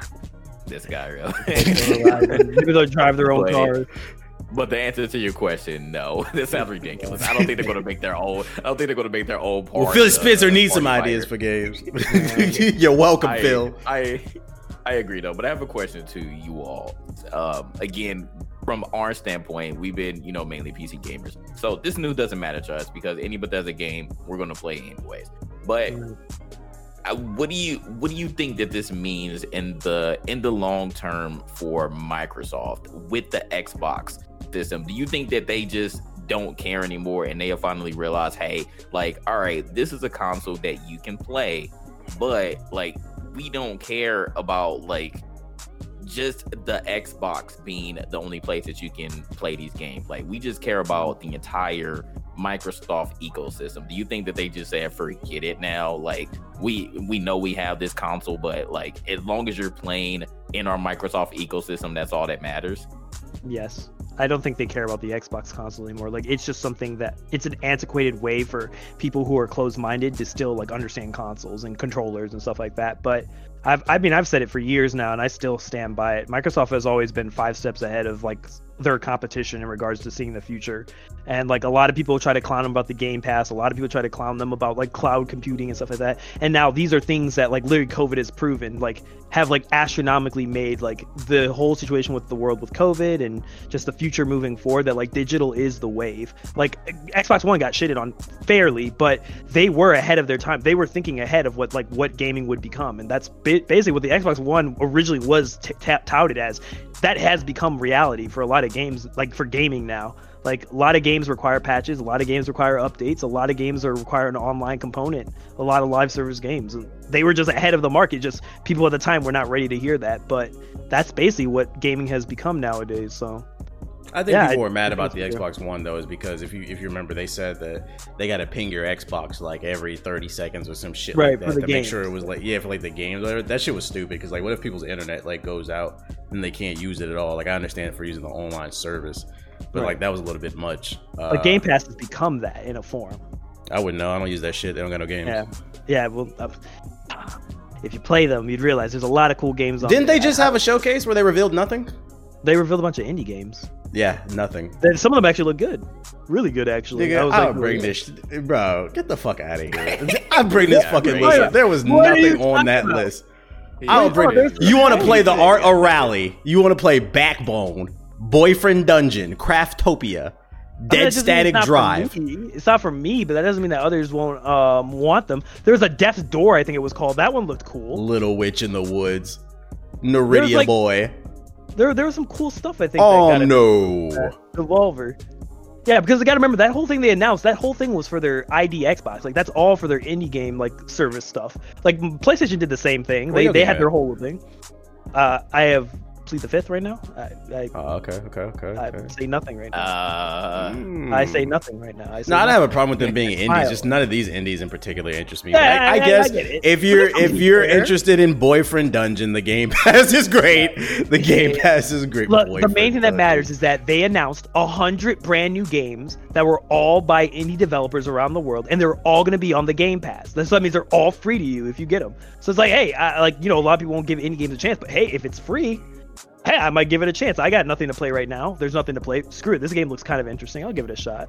[laughs] this guy, really. [laughs] maybe they'll drive their own cars. But the answer to your question, no, [laughs] this sounds ridiculous. I don't think they're going to make their own. I don't think they're going to make their own part. Well, Phil Spencer needs some ideas for games. You're welcome, I, Phil. I I agree though, but I have a question to you all. Um, again, from our standpoint, we've been, you know, mainly PC gamers. So this news doesn't matter to us because any Bethesda game we're gonna play anyways. But what do you what do you think that this means in the in the long term for Microsoft with the Xbox system? Do you think that they just don't care anymore and they have finally realized, hey, like, all right, this is a console that you can play, but like we don't care about like just the Xbox being the only place that you can play these games. Like we just care about the entire Microsoft ecosystem. Do you think that they just said forget it now? Like we we know we have this console, but like as long as you're playing in our Microsoft ecosystem, that's all that matters. Yes. I don't think they care about the Xbox console anymore. Like it's just something that it's an antiquated way for people who are closed-minded to still like understand consoles and controllers and stuff like that. But I've I mean I've said it for years now and I still stand by it. Microsoft has always been 5 steps ahead of like their competition in regards to seeing the future. And like a lot of people try to clown them about the Game Pass. A lot of people try to clown them about like cloud computing and stuff like that. And now these are things that like literally COVID has proven like have like astronomically made like the whole situation with the world with COVID and just the future moving forward that like digital is the wave. Like Xbox One got shitted on fairly, but they were ahead of their time. They were thinking ahead of what like what gaming would become, and that's basically what the Xbox One originally was t- t- touted as. That has become reality for a lot of games, like for gaming now. Like a lot of games require patches, a lot of games require updates, a lot of games are require an online component, a lot of live service games. They were just ahead of the market. Just people at the time were not ready to hear that, but that's basically what gaming has become nowadays. So I think yeah, people were mad about the Xbox One though, is because if you if you remember, they said that they got to ping your Xbox like every thirty seconds or some shit right, like that to games. make sure it was like yeah for like the games. Whatever. That shit was stupid because like what if people's internet like goes out and they can't use it at all? Like I understand for using the online service, but right. like that was a little bit much. Uh, Game Pass has become that in a form. I wouldn't know. I don't use that shit. They don't got no games. Yeah, yeah. Well, uh, if you play them, you'd realize there's a lot of cool games. on Didn't there. they just have a showcase where they revealed nothing? They revealed a bunch of indie games. Yeah, nothing. Then some of them actually look good, really good actually. Nigga, I was I'll like, bring this, bro. Get the fuck out of here. [laughs] I bring this Yeah, fucking bring list. up. There was What nothing on that about? list. I'll bring there's- You want to play the art of rally? You want to play Backbone, Boyfriend Dungeon, Craftopia, I Dead doesn't mean Static it's not for Drive. It's not for me, but that doesn't mean that others won't um, want them. There's a Death Door, I think it was called. That one looked cool. Little Witch in the Woods, Neridia like- Boy. There, there was some cool stuff. I think. Oh that got no! Devolver. Yeah, because I got to remember that whole thing they announced. That whole thing was for their ID Xbox. Like that's all for their indie game like service stuff. Like PlayStation did the same thing. What They you they looking had at? their whole thing. Uh, I have Plead the Fifth right now. I I, Oh, okay, okay, okay. I okay. say nothing right now. Uh. I say nothing right now. I say No, I don't have a problem with them being indies. Smile. Just none of these indies in particular interest me. Yeah, Like, I, I- I- guess I if you're if you're fair. interested in Boyfriend Dungeon, the Game [laughs] Pass is great. The Game Pass is great. Look, the main thing that Dungeon. matters is that they announced a hundred brand new games that were all by indie developers around the world, and they're all going to be on the Game Pass. That's that means they're all free to you if you get them. So it's like, hey, I, like you know, a lot of people won't give indie games a chance, but hey, if it's free, hey, I might give it a chance. I got nothing to play right now. There's nothing to play. Screw it. This game looks kind of interesting. I'll give it a shot.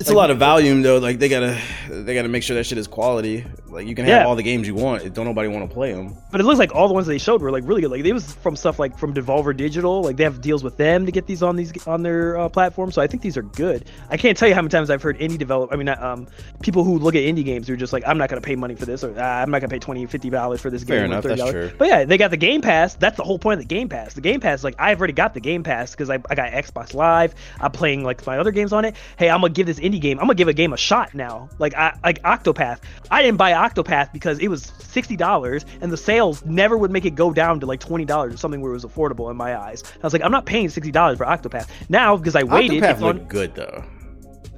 It's a lot of volume though. Like they gotta they gotta make sure that shit is quality. Like you can have Yeah. all the games you want. Don't nobody want to play them. But it looks like all the ones they showed were like really good. Like it was from stuff like from Devolver Digital. Like they have deals with them to get these on these on their uh, platform. So I think these are good. I can't tell you how many times I've heard indie develop. I mean, um, people who look at indie games who are just like, I'm not gonna pay money for this, or ah, I'm not gonna pay 20 50 dollars for this Fair game. enough, that's true. But yeah, they got the Game Pass. That's the whole point of the Game Pass. The Game Pass, like I've already got the Game Pass because I, I got Xbox Live. I'm playing like my other games on it. Hey, I'm gonna give this indie game. I'm gonna give a game a shot now. Like I like Octopath. I didn't buy Octopath because it was sixty dollars, and the sales never would make it go down to like twenty dollars or something where it was affordable in my eyes. I was like, I'm not paying sixty dollars for Octopath now because I waited. Octopath it's on- looked good though.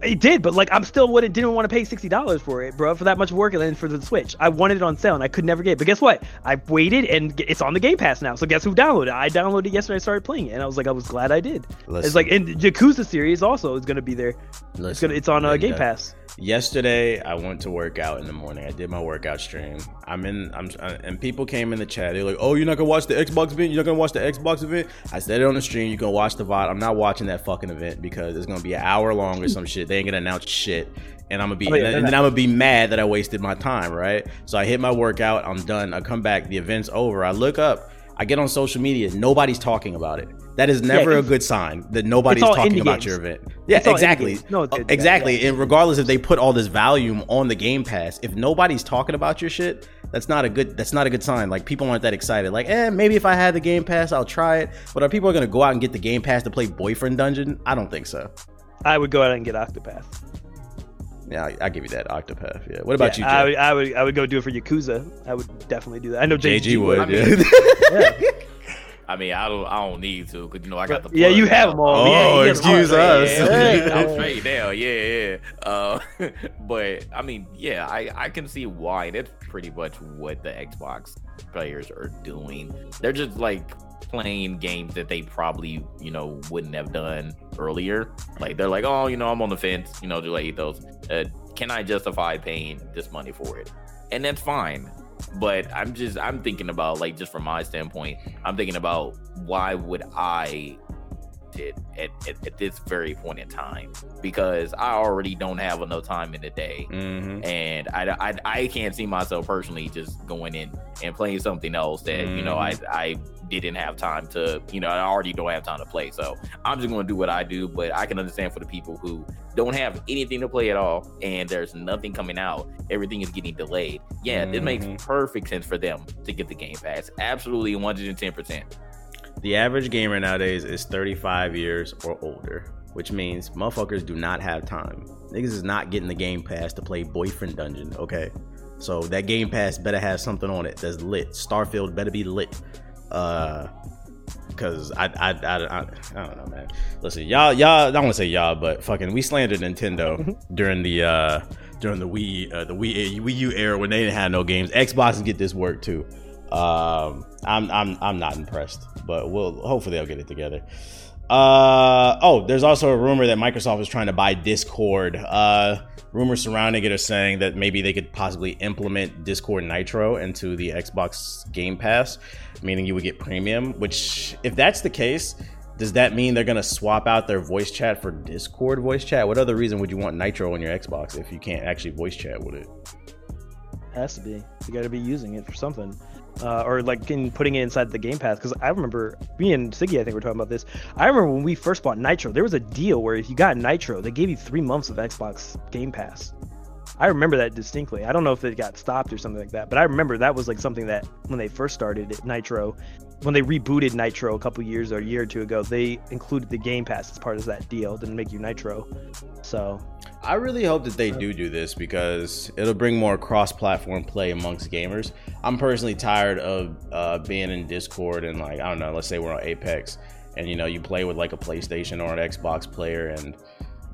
It did, but like I'm still wouldn't didn't want to pay sixty dollars for it, bro, for that much work and then for the Switch. I wanted it on sale and I could never get it. But guess what? I waited and it's on the Game Pass now. So guess who downloaded it? I downloaded it yesterday. I started playing it, and I was like, I was glad I did. Listen. It's like and Yakuza series also is gonna be there. It's gonna it's on uh, Game Pass. Yesterday, I went to work out in the morning. I did my workout stream. I'm in, I'm, uh, and people came in the chat. They're like, "Oh, you're not gonna watch the Xbox event? You're not gonna watch the Xbox event?" I said it on the stream. You can watch the VOD. I'm not watching that fucking event because it's gonna be an hour long or some shit. They ain't gonna announce shit, and I'm gonna be, Oh, yeah, and, they're then. I'm gonna be mad that I wasted my time, right? So I hit my workout. I'm done. I come back. The event's over. I look up. I get on social media. Nobody's talking about it. That is never a good sign that nobody's talking about games. your event. Yeah, It's exactly. No, exactly. yeah. And regardless if they put all this volume on the Game Pass, if nobody's talking about your shit, that's not a good. That's not a good sign. Like people aren't that excited. Like, eh, maybe if I had the Game Pass, I'll try it. But are people gonna go out and get the Game Pass to play Boyfriend Dungeon? I don't think so. I would go out and get Octopath. Yeah, I, I give you that Octopath. Yeah. What about Yeah, I you, would, I would I would go do it for Yakuza. I would definitely do that. I know Jay? JG, JG would. I mean- yeah. [laughs] Yeah. I mean, I don't, I don't need to, cause you know I got the. yeah, plug you have them all. Oh, yeah, you excuse all. us. Yeah, Yeah. I'm straight now. Yeah, yeah. Uh, [laughs] but I mean, yeah, I I can see why. That's pretty much what the Xbox players are doing. They're just like playing games that they probably you know wouldn't have done earlier. Like they're like, oh, you know, I'm on the fence. You know, do I eat those? Uh, can I justify paying this money for it? And that's fine. But I'm just I'm thinking about like just from my standpoint, I'm thinking about why would I did at, at, at this very point in time because I already don't have enough time in the day hmm and I, I, I can't see myself personally just going in and playing something else that you know I, I didn't have time to you know I already don't have time to play so I'm just going to do what I do but I can understand for the people who don't have anything to play at all and there's nothing coming out everything is getting delayed yeah it makes Mhm. perfect sense for them to get the game pass absolutely 110% The average gamer nowadays is 35 years or older, which means motherfuckers do not have time. Niggas is not getting the Game Pass to play Boyfriend Dungeon, okay? So that Game Pass better have something on it that's lit. Starfield better be lit. Uh, cause I I, I, I, I don't know, man. Listen, y'all y'all I don't want to say y'all, but fucking we slandered Nintendo [laughs] during the uh during the Wii uh, the Wii Wii U era when they didn't have no games. Xbox get this work too. Um, I'm I'm I'm not impressed, but we'll hopefully they'll get it together. Uh oh, there's also a rumor that Microsoft is trying to buy Discord. Uh, rumors surrounding it are saying that maybe they could possibly implement Discord Nitro into the Xbox Game Pass, meaning you would get premium. Which, if that's the case, does that mean they're gonna swap out their voice chat for Discord voice chat? What other reason would you want Nitro on your Xbox if you can't actually voice chat with it? Has to be. You got to be using it for something. Uh, or like in putting it inside the Game Pass. Because I remember me and Siggy, I think we're talking about this. I remember when we first bought Nitro, there was a deal where if you got Nitro, they gave you three months of Xbox Game Pass. I remember that distinctly. I don't know if it got stopped or something like that, but I remember that was like something that when they first started Nitro, when they rebooted Nitro a couple years or a year or two ago, they included the Game Pass as part of that deal. Didn't make you Nitro, so I really hope that they do do this because it'll bring more cross-platform play amongst gamers. I'm personally tired of uh, being in Discord and like I don't know, let's say we're on Apex and you know you play with like a PlayStation or an Xbox player and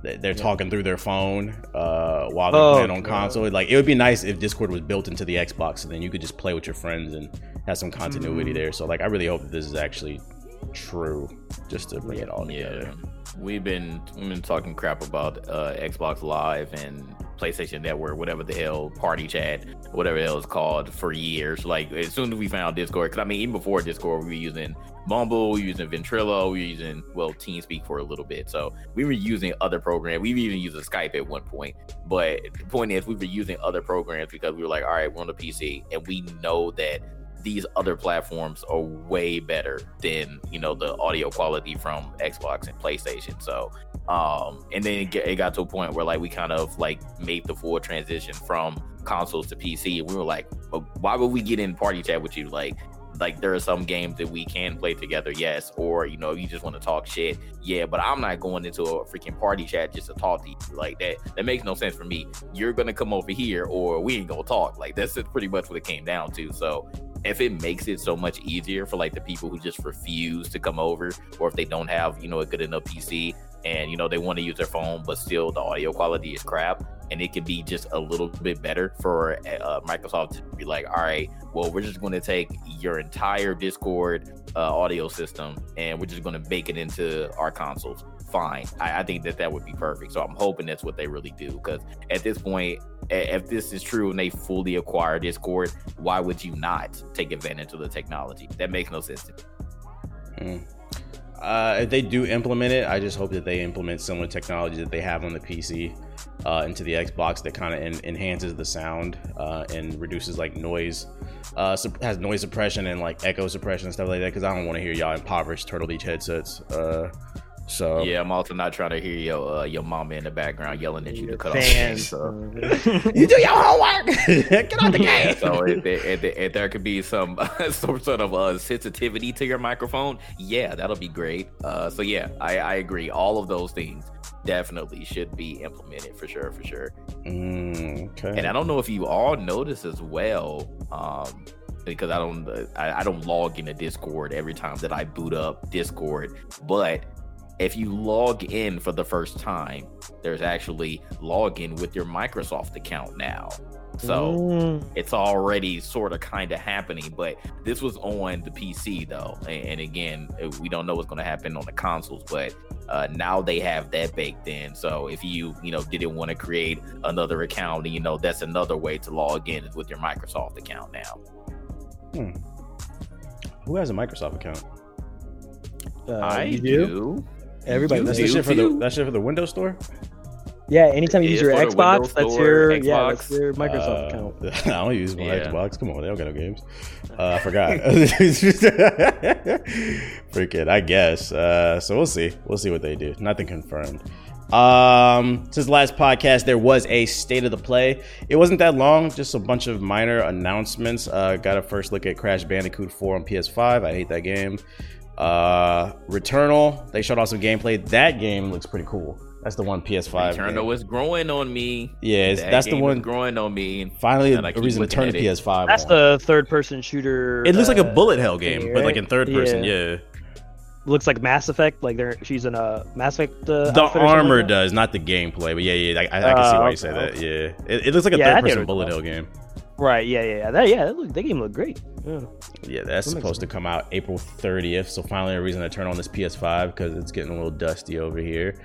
they're talking through their phone uh, while they're Oh, playing on God. console. Like it would be nice if Discord was built into the Xbox, so then you could just play with your friends and have some continuity Mm. there. So like I really hope that this is actually true, just to bring it all Yeah, we've been we've been talking crap about uh, Xbox Live and PlayStation Network, whatever the hell, Party Chat, whatever the hell it's called, for years. Like as soon as we found Discord, because I mean, even before Discord, we were using Mumble, we were using Ventrilo, we were using well TeamSpeak for a little bit. So we were using other programs. We were even using Skype at one point. But the point is, we were using other programs because we were like, all right, we're on the PC, and we know that these other platforms are way better than you know the audio quality from Xbox and PlayStation. So, um, and then it, it got to a point where like we kind of like made the full transition from consoles to PC, and we were like, "But why would we get in party chat with you? Like, like there are some games that we can play together, yes, or you know you just want to talk shit, yeah. But I'm not going into a freaking party chat just to talk to you like that. That makes no sense for me. You're gonna come over here, or we ain't gonna talk. Like that's pretty much what it came down to. So if it makes it so much easier for like the people who just refuse to come over or if they don't have you know a good enough pc and you know they want to use their phone but still the audio quality is crap and it could be just a little bit better for uh, microsoft to be like all right well we're just going to take your entire discord uh, audio system and we're just going to bake it into our consoles. Fine. I, I think that that would be perfect. So i'm hoping that's what they really do because at this point if this is true and they fully acquire discord why would you not take advantage of the technology? That makes no sense to me. Mm. Uh, if they do implement it, I just hope that they implement similar technology that they have on the PC uh, into the Xbox that kind of en- enhances the sound uh, and reduces like noise, uh, has noise suppression and like echo suppression and stuff like that. Because I don't want to hear y'all impoverished Turtle Beach headsets. So yeah i'm also not trying to hear your uh, your mama in the background yelling at you to cut off the game, so. [laughs] you do your homework. [laughs] Get out the [laughs] game. so if, there- if, if there could be some some sort of uh, sensitivity to your microphone, yeah, that'll be great. Uh, so yeah, I, I agree. All of those things definitely should be implemented for sure, for sure. Mm, okay. And I don't know if you all notice as well, um, because I don't I, I don't log into Discord every time that I boot up Discord, but if you log in for the first time, there's actually login with your Microsoft account now. So Mm. it's already sort of kind of happening, but this was on the PC though, and, and again, uh, we don't know what's going to happen on the consoles, but uh, now they have that baked in. So if you you know didn't want to create another account, you know that's another way to log in is with your Microsoft account now. Who has a Microsoft account? Uh, I you do. Everybody You That's the shit for the too. that shit for the Windows Store. Yeah, anytime you It use your Xbox, Windows that's Store, your yeah, that's your Microsoft Uh, account. [laughs] I don't use my Yeah. Xbox. Come on, they don't got no games. Uh, I forgot. [laughs] [laughs] Freaking, I guess. Uh, so we'll see. We'll see what they do. Nothing confirmed. Um, since the last podcast, there was a state of the play. It wasn't that long, just a bunch of minor announcements. Uh, got a first look at Crash Bandicoot 4 on PS5. I hate that game. Uh, Returnal, they showed off some gameplay. That game looks pretty cool. That's the one PS5. game. Returnal is growing on me. Yeah, it's- That that's the game is one- growing on me. And Finally, And I a keep reason to looking turn at the it. PS5. That's on. the third-person shooter. It looks like a uh, bullet hell game, thingy, but like in third person. Yeah. Yeah, Looks like Mass Effect. Like they're she's in a Mass Effect. Uh, the outfit or something armor like does, not the gameplay. But yeah, yeah, I, I, I can see Uh, why you okay, say that. Yeah, it, it looks like a Yeah, third-person it. bullet hell game. Right. Yeah. Yeah. yeah. That. Yeah. That, look, that game looked great. Yeah. Yeah, that's That makes supposed to come out April 30th. So finally, a reason to turn on this PS5 because it's getting a little dusty over here.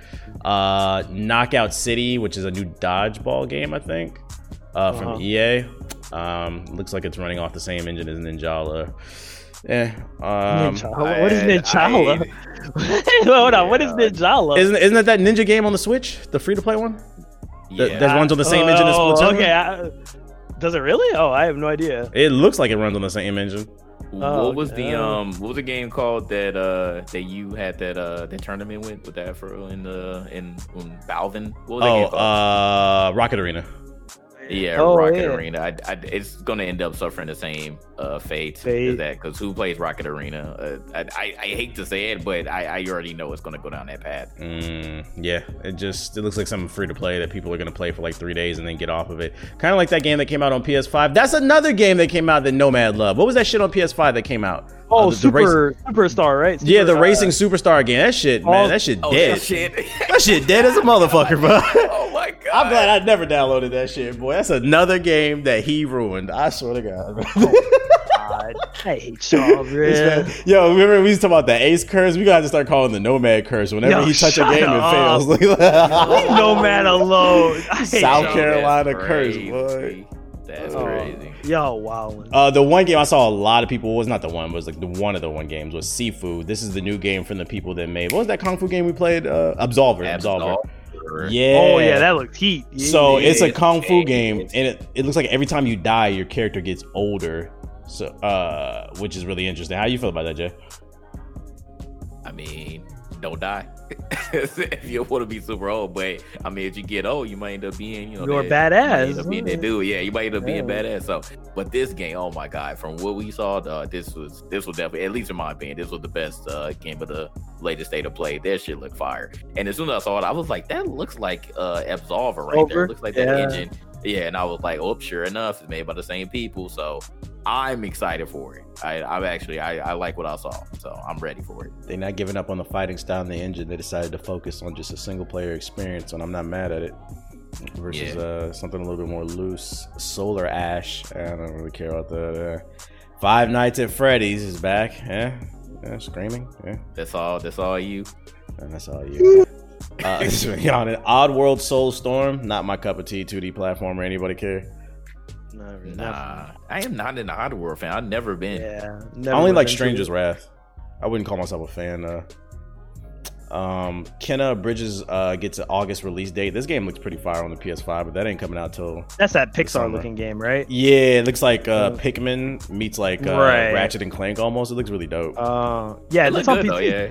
Uh, Knockout City, which is a new dodgeball game, I think, uh, from Uh-huh. EA. Um, looks like it's running off the same engine as Ninjala. Eh, um, Ninjala? what is I- Ninjala? [laughs] Hold on, what is Yeah. Ninjala? isn't isn't that that ninja game on the Switch, the free to play one? That- Yeah. that runs on the same engine as Oh, Splatoon. Okay. I, does it really? Oh, I have no idea. It looks like it runs on the same engine. What Oh, was the no. um? What was the game called that uh that you had that uh that tournament with with that for in the in, in Balvin? What was that game Oh, called? uh, Rocket Arena. Yeah, oh, Rocket yeah. Arena. I, I, it's gonna end up suffering the same uh fate, Fate. as that because who plays Rocket Arena? Uh, I, I hate to say it, but I I already know it's gonna go down that path. Mm, yeah, it just it looks like something free to play that people are gonna play for like three days and then get off of it. Kind of like that game that came out on PS5. That's another game that came out that Nomad loved. What was that shit on PS5 that came out? Oh, Uh, the- the race- super superstar, right? yeah, the Superstar. racing superstar game. That shit, man, Oh, that shit Oh dead. shit! [laughs] That shit dead as a motherfucker, bro. oh my god! I'm glad I never downloaded that shit, boy. That's another game that he ruined. I swear to God. bro. [laughs] God, I hate y'all, man. man- Yo, remember we used to talk about the ace curse? We gotta start calling the nomad curse. Whenever Yo, he touch a game, up. it fails. [laughs] Leave no man alone. I hate South. Carolina curse, crazy. boy. That's Oh, crazy. Yo, wow. Uh, the one game I saw a lot of people was not the one, was like the one of the one games was Sifu. This is the new game from the people that made. What was that kung fu game we played? Uh, Absolver. Absolver. Absolver. Yeah. Oh yeah, that looked heat. Yeah. So it's a kung fu game, and it, it looks like every time you die, your character gets older. So, uh, which is really interesting. How you feel about that, Jay? I mean, don't die. [laughs] if you want to be super old, but I mean, if you get old, you might end up being, you know, You're that- you badass. up being that dude. Yeah, you might end up being Yeah. badass. So, but this game, oh my god, from what we saw, uh, this was this was definitely, at least in my opinion, this was the best uh, game of the latest state of play. That shit looked fire. And as soon as I saw it, I was like, that looks like uh, Absolver right there. It looks like that engine. Yeah, and I was like, oh, sure enough, it's made by the same people. So I'm excited for it. I, I'm actually, I, I like what I saw, so I'm ready for it. They're not giving up on the fighting style and the engine. They decided to focus on just a single player experience, and I'm not mad at it. Versus Yeah. uh, something a little bit more loose. Solar Ash. I don't really care about that. Uh, Five Nights at Freddy's is back. Yeah, yeah screaming. Yeah, That's all. That's all you. and that's all you. Uh, this is on it. Oddworld Soul Storm. Not my cup of tea. 2D platformer. Anybody care? Not really. Nah, I am not an Oddworld fan. I've never been. Yeah. never I only like Stranger's. Wrath. I wouldn't call myself a fan. Uh, um, Kena Bridges uh, gets an August release date. This game looks pretty fire on the PS5, but that ain't coming out till That's that. Pixar looking game, right? yeah. It looks like uh, Uh, Pikmin meets like uh, Right. Ratchet and Clank almost. It looks really dope. Uh, yeah, It it's looked on good PC. though. Yeah.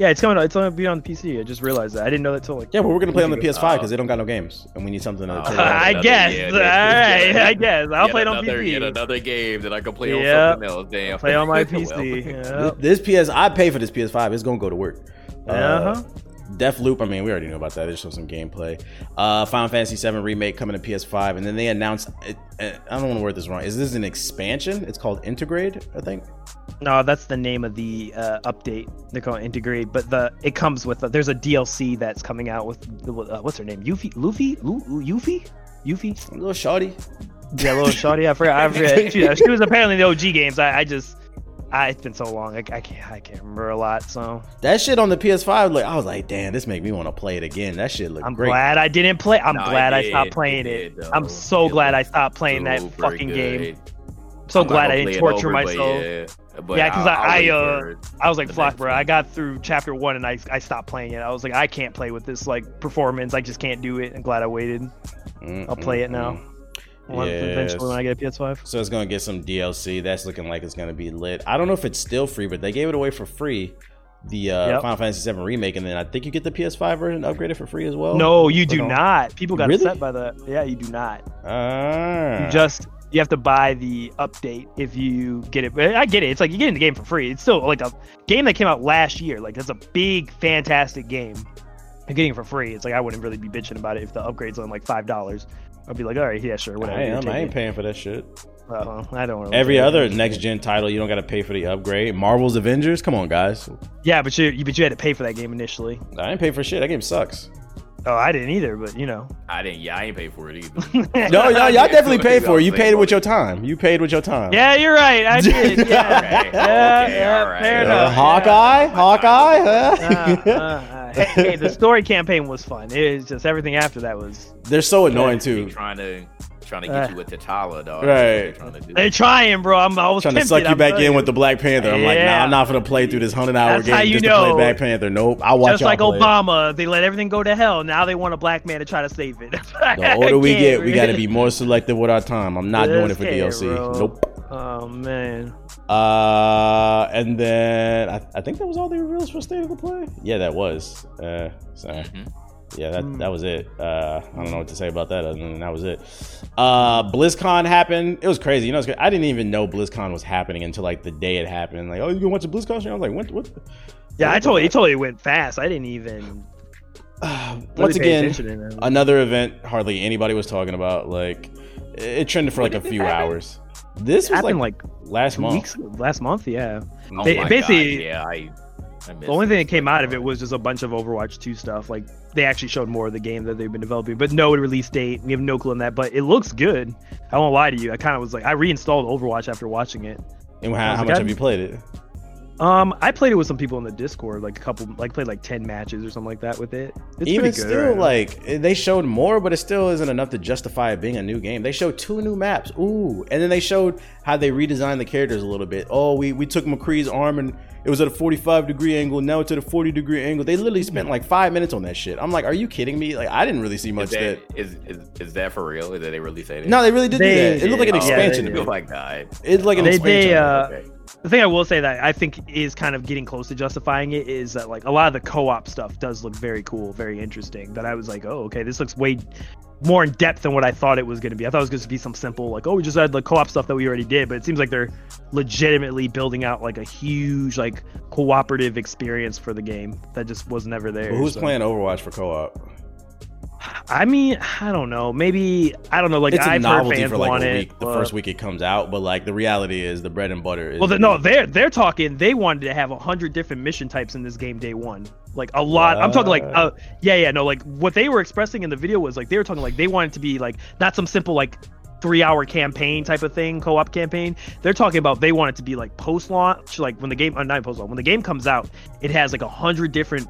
Yeah, it's coming. It's only be on PC. I just realized that. I didn't know that till like. yeah, but we're gonna play on the PS5 go- because they don't got no games, and we need something to. Oh, on. [laughs] I Another- guess. yeah, [laughs] All that's- right. yeah. I guess. I'll play it on another, Yet PC. another game that I can play Yep. on something else. Damn. Play on my PC. Th- yeah. This PS, I pay for this PS5. It's gonna go to work. Uh, uh-huh. Uh-huh. Deathloop, I mean, we already know about that. They showed some gameplay. Uh, Final Fantasy VII Remake coming to PS5, and then they announced. It, uh, I don't want to word this wrong. Is this an expansion? It's called Intergrade, I think. No, that's the name of the uh, update. They're calling Intergrade, but the it comes with there's a DLC that's coming out with uh, what's her name? Yuffie, Luffy, Yuffie, Yuffie. A little shawty. Yeah, little shawty. I forgot. I forgot. [laughs] She, she was apparently in the OG games. I, I just, I, it's been so long. I, I can't, I can't remember a lot. So That shit on the PS5, like I was like, damn, this make me want to play it again. That shit look I'm great. glad I didn't play. I'm Nah, glad I stopped playing It it. did. I'm so It glad I stopped playing that fucking good. game. So I'm glad I didn't torture over, myself. Yeah, but Yeah, 'cause I'll- I- I'll I, uh, I was like, the fuck, bro. I got through chapter one and I, I stopped playing it. I was like, I can't play with this like performance. I just can't do it. I'm glad I waited. I'll play it now. Once Eventually, when I get a PS5. So it's gonna get some DLC. That's looking like it's gonna be lit. I don't know if it's still free, but they gave it away for free. The uh, Yep. Final Fantasy VII remake, and then I think you get the PS5 version upgraded for free as well. No, you do no? not. People got Really? upset by that. Yeah, you do not. Ah. You just you have to buy the update if you get it. But I get it. It's like you get in the game for free. It's still like a game that came out last year. Like that's a big, fantastic game. You're getting it for free. It's like I wouldn't really be bitching about it if the upgrade's on like five dollars. I'd be like, all right, yeah, sure, whatever. I, am, I ain't paying for that shit. Well, I don't. Really Every other next gen title, you don't got to pay for the upgrade. Marvel's Avengers, come on, guys. Yeah, but you, you but you had to pay for that game initially. I didn't pay for shit. That game sucks. Oh, I didn't either, but you know. I didn't. Yeah, I ain't paid for it either. [laughs] No, y'all, [laughs] y'all definitely so paid for it. You paid it with your time. You paid with your time. Yeah, you're right. I [laughs] did. Yeah. Okay, yeah, okay, yeah, all right. fair Uh, enough. Hawkeye, Hawkeye. Uh, huh? uh, uh, [laughs] hey, hey, the story campaign was fun. It was just everything after that was. They're so annoying too. Trying to trying to Uh, get you with T'Challa, dog. Right. They're trying to do. They're trying, bro. I'm I was Trying to suck you I'm back in with the Black Panther. I'm like, nah, I'm not gonna play through this hundred hour That's how game you just to play. Black Panther. Nope, I'll watch Just like play. Obama, they let everything go to hell. Now they want a black man to try to save it. [laughs] The older we get, we got to be more selective with our time. I'm not doing it for DLC. bro. Nope. Oh man. Uh, and then I, I think that was all the reveals for State of the Play. Yeah, that was. Uh, so Mhm. yeah, that Mm. that was it. Uh, I don't know what to say about that other than that was it. Uh, BlizzCon happened. It was crazy. You know, it's I didn't even know BlizzCon was happening until like the day it happened. Like, oh, you gonna watch the BlizzCon? show? I was like, what? What? Yeah, I totally, it totally went fast. I didn't even. [sighs] Once really pay again, attention to it. another event hardly anybody was talking about. Like, it it trended for like a few hours. This was like, happened like, last two month. weeks last month. Yeah. Oh They- my basically- God, yeah, I. I missed The only thing that came out of it was just a bunch of Overwatch 2 stuff. Like they actually showed more of the game that they've been developing, but no release date. We have no clue on that, but it looks good. I won't lie to you. I kind of was like, I reinstalled Overwatch after watching it. And how, how Sounds much good. have you played it? Um, I played it with some people in the Discord, like a couple, like played like ten matches or something like that with it. It's Even pretty good still, right like they showed more, but it still isn't enough to justify it being a new game. They showed two new maps, ooh, and then they showed how they redesigned the characters a little bit. Oh, we we took McCree's arm and it was at a 45 degree angle. Now it's at a 40 degree angle. They literally spent like five minutes on that shit. I'm like, are you kidding me? Like, I didn't really see much Is that. that, is, is, is that for real? Is that they really say that? No, they really did They- do that. It looked like an yeah, they expansion. did. to Oh me. my god. It's like an They- expansion. they, uh, Okay. The thing I will say that I think is kind of getting close to justifying it is that like a lot of the co-op stuff does look very cool, very interesting. That I was like, oh, okay, this looks way more in depth than what I thought it was going to be. I thought it was going to be some simple like, oh, we just had the co-op stuff that we already did, but it seems like they're legitimately building out like a huge like cooperative experience for the game that just was never there. But who's so- playing Overwatch for co-op? I mean, I don't know. Maybe I don't know. Like it's a I've novelty for like a it. the but- first week it comes out. But like the reality is, the bread and butter is. Well, the, no, they're they're talking. They wanted to have a hundred different mission types in this game day one. Like a lot. I'm talking like, uh, yeah, yeah, no, like what they were expressing in the video was like they were talking like they wanted to be like not some simple like three hour campaign type of thing, co op campaign. They're talking about they want it to be like post launch, like when the game, uh, not post launch, when the game comes out, it has like a hundred different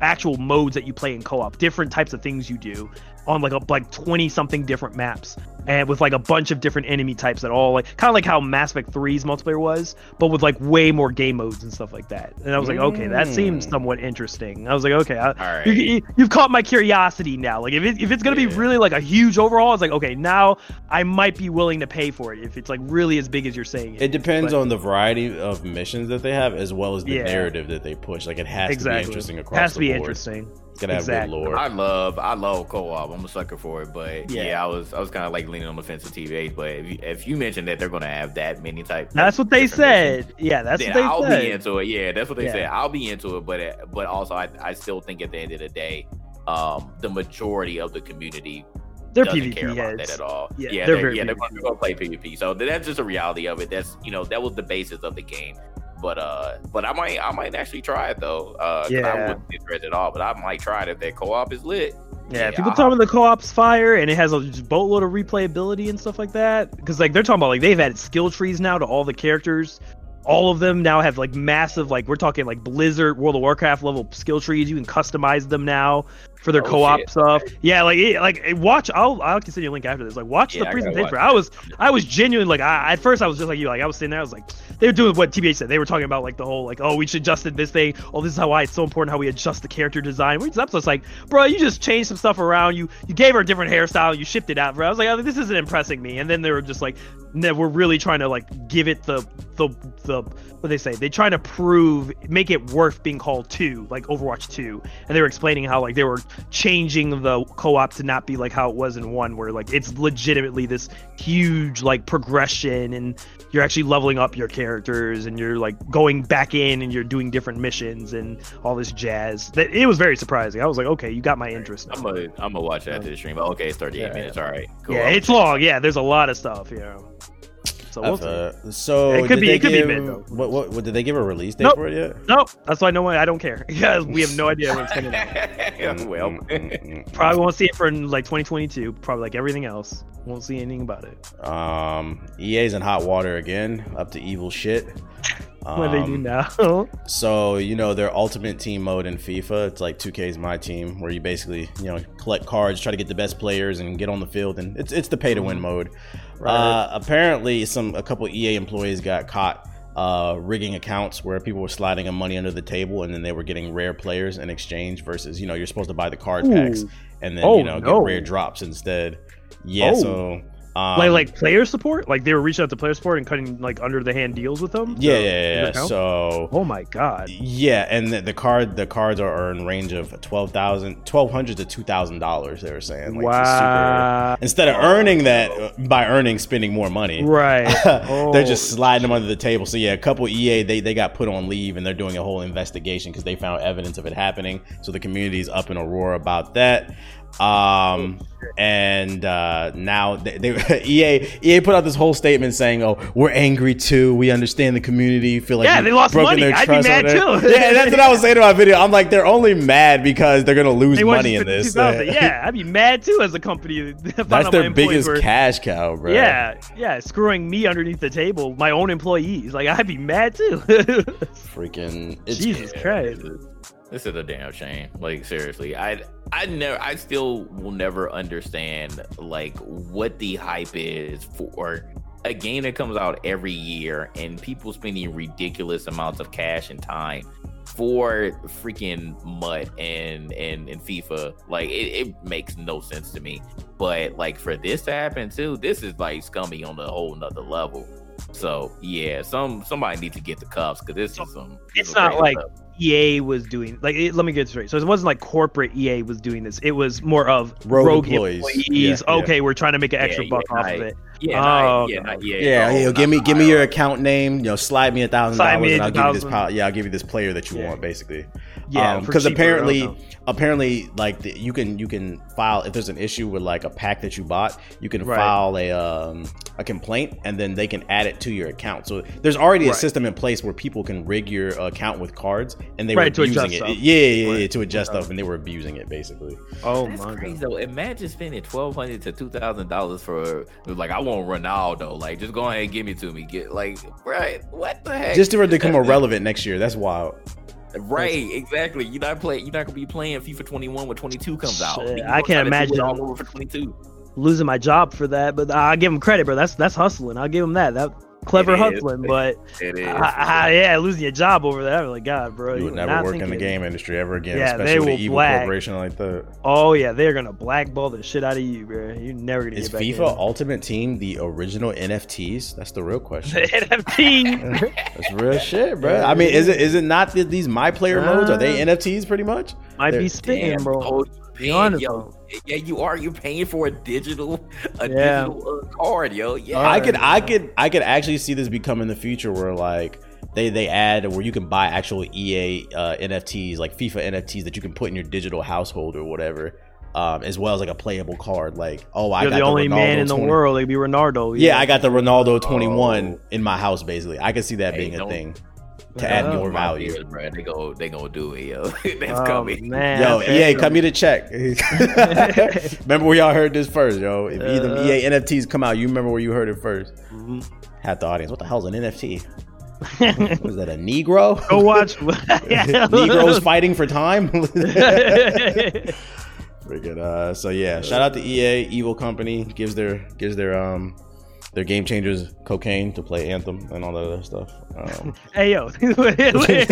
actual modes that you play in co op, different types of things you do on like a like 20 something different maps and with like a bunch of different enemy types that all like kind of like how Mass Effect 3's multiplayer was but with like way more game modes and stuff like that and I was like okay that seems Mm. somewhat interesting I was like okay I, right. you, you've caught my curiosity now like if, it, if it's gonna be really like a huge overhaul it's like okay now I might be willing to pay for it if it's like really as big as you're saying it, It depends But- on the variety of missions that they have, as well as the Yeah. narrative that they push. Like it has to be interesting across has to the be board. interesting gotta have Exactly. good lore. I love I love co-op. I'm a sucker for it, but yeah, Yeah. I was I was kind of like leaning on the fence with TVA. But if you, if you mentioned that they're gonna have that many types, that's what they different missions, said yeah that's then what they I'll said be into it. Yeah, that's what they Yeah. said. I'll be into it, but it, but also I, I still think at the end of the day, um, the majority of the community they're doesn't PvP care about heads that at all. Yeah, Yeah, they're they're, yeah, PvP. gonna, they're gonna play PvP. So that's just a reality of it. That's you know that was the basis of the game. But uh, but I might I might actually try it though. Uh, yeah. I wouldn't be interested at all. But I might try it if that co-op is lit. Yeah, Yeah, people I'll- talking the co-op's fire and it has a boatload of replayability and stuff like that. Because like they're talking about like they've added skill trees now to all the characters. All of them now have like massive like we're talking like Blizzard World of Warcraft level skill trees. You can customize them now for their Oh, co-op shit. stuff. Yeah, like it, like watch. I'll I'll send you a link after this. Like watch Yeah, the I presentation. watch I was I was genuinely like I, at first I was just like you like I was sitting there I was like they were doing what TBH said. They were talking about like the whole like oh we should adjust this thing. Oh this is how why it's so important how we adjust the character design. Which episode's like bro you just changed some stuff around. You you gave her a different hairstyle. You shipped it out. Bro I was like oh, this isn't impressing me. And then they were just like no, we're really trying to like give it the the the what they say they trying to prove make it worth being called two like Overwatch two. And they were explaining how like they were changing the co-op to not be like how it was in one where like it's legitimately this huge like progression and you're actually leveling up your characters and you're like going back in and you're doing different missions and all this jazz that it was very surprising i was like okay you got my interest I'm gonna I'm gonna watch that after the stream. But Okay, it's 38 Yeah. minutes. All right, cool. yeah it's long yeah there's a lot of stuff you know So we'll I see. it. So It could did be- they it could be give- mid, though. What, what, what did they give a release date Nope. for it yet? Nope, that's why no one. I don't care [laughs] because we have no idea when it's coming out. well, Mm, mm, mm, Probably won't see it for like 2022. Probably like everything else. Won't see anything about it. Um, EA's in hot water again, up to evil shit. What do they do Um, now? [laughs] So you know their ultimate team mode in FIFA, it's like 2K's my team, where you basically you know collect cards, try to get the best players, and get on the field, and it's it's the pay to win mode. Right. Uh, apparently, some a couple EA employees got caught uh, rigging accounts where people were sliding them money under the table, and then they were getting rare players in exchange. Versus you know you're supposed to buy the card packs and then Oh, you know no. get rare drops instead. Yeah, Oh. so um, like like player support. Like they were reaching out to player support and cutting like under the hand deals with them. yeah, yeah, yeah. to yeah. account? So oh my god. Yeah, and the, the card the cards are, in range of 12,000 1200 to two thousand dollars. They were saying, like, just super- wow. instead of earning that uh, by earning spending more money, Right. [laughs] they're just Oh, sliding them under the table. So yeah, a couple EA they, they got put on leave and they're doing a whole investigation because they found evidence of it happening. So the community is up in a roar about that. Um and uh now they, they [laughs] EA EA put out this whole statement saying, "Oh, we're angry too. We understand the community. Feel like Yeah, they lost broken money. their I'd be mad too. yeah, that's what I was saying in my video. I'm like, they're only mad because they're gonna lose money in this. Yeah, I'd be mad too as a company. [laughs] that's their biggest were- cash cow, bro. Yeah, yeah, screwing me underneath the table, my own employees. Like I'd be mad too. [laughs] freaking. It's, Jesus Christ. This is, a damn shame. Like seriously, I I never I still will never understand like what the hype is for a game that comes out every year and people spending ridiculous amounts of cash and time for freaking MUT and and and FIFA. Like it, it makes no sense to me. But like for this to happen too, this is like scummy on a whole nother level. So yeah, some somebody needs to get the cuffs because this is some. It's not like stuff. EA was doing like it, let me get it straight. So it wasn't like corporate EA was doing this. It was more of Rogue rogue, employees. employees. Yeah, yeah. okay, we're trying to make an extra Yeah, buck yeah, off of it. Yeah, Oh, not, yeah, okay. not, yeah, Yeah, no, give me give me your account name. You know, slide me a thousand dollars, and I'll give you this. 1,000. Po- yeah, I'll give you this player that you Yeah. want, basically. Yeah, because cheaper, apparently, apparently, like the, you can you can file if there's an issue with like a pack that you bought, you can Right. file a um a complaint, and then they can add it to your account. So there's already a Right. system in place where people can rig your account with cards, and they Right, were to abusing it. stuff. Yeah, yeah, yeah, yeah, Right. to adjust Okay. stuff, and they were abusing it basically. Oh That's my crazy god. though. Imagine spending twelve hundred to two thousand dollars for like I want Ronaldo. Like just go ahead and give me to me. Get like right. What the heck? Just to become irrelevant next year. That's wild. Right. Exactly. You're not play. You're not gonna be playing FIFA 21 when 22 comes out. Shit, I can't try to do it imagine. all over for 22. Losing my job for that, but I give him credit, bro. That's that's hustling. I'll give him that. That clever It is. hustling, but It is. I, I, yeah, losing your job over that. I'm like, God, bro, You would never work in the thinking- game industry ever again, Yeah, especially they with an will evil black. corporation like that. Oh yeah, they're gonna blackball the shit out of you, bro. You're never gonna Is get back FIFA in. Ultimate Team the original NFTs? That's the real question. [laughs] The NFT. That's real shit, bro. I mean, is it is it not that these my player modes? Are they Uh, NFTs pretty much? Might They're- be spitting, Damn, bro. oh, Be honest, yo, though. Yeah, you are. You're paying for a digital, a Yeah. digital uh, card, yo. Yeah, I could I could I could actually see this becoming the future where like they they add where you can buy actual EA uh, NFTs like FIFA NFTs that you can put in your digital household or whatever. Um, as well as like a playable card, like oh, I You're got the only man Ronaldo in the 20 world. Like be Ronaldo. Yeah, I got the Ronaldo 21 Oh. in my house. Basically, I could see that Hey, being a thing to add more value. fears, bro. They go. They gonna do it, yo. [laughs] That's Oh, coming. man. Yo, okay. EA, cut me the check. [laughs] [laughs] remember where y'all heard this first, yo. If either Uh. EA NFTs come out, you remember where you heard it first. Mhm. Half the audience, what the hell's an NFT? Was that a Negro? Go watch. Negroes fighting for time. Freaking uh so yeah, shout out to EA, Evil Company gives their gives their um their game changers cocaine to play Anthem and all that other stuff. Um, [laughs] hey yo, [laughs] [laughs] it's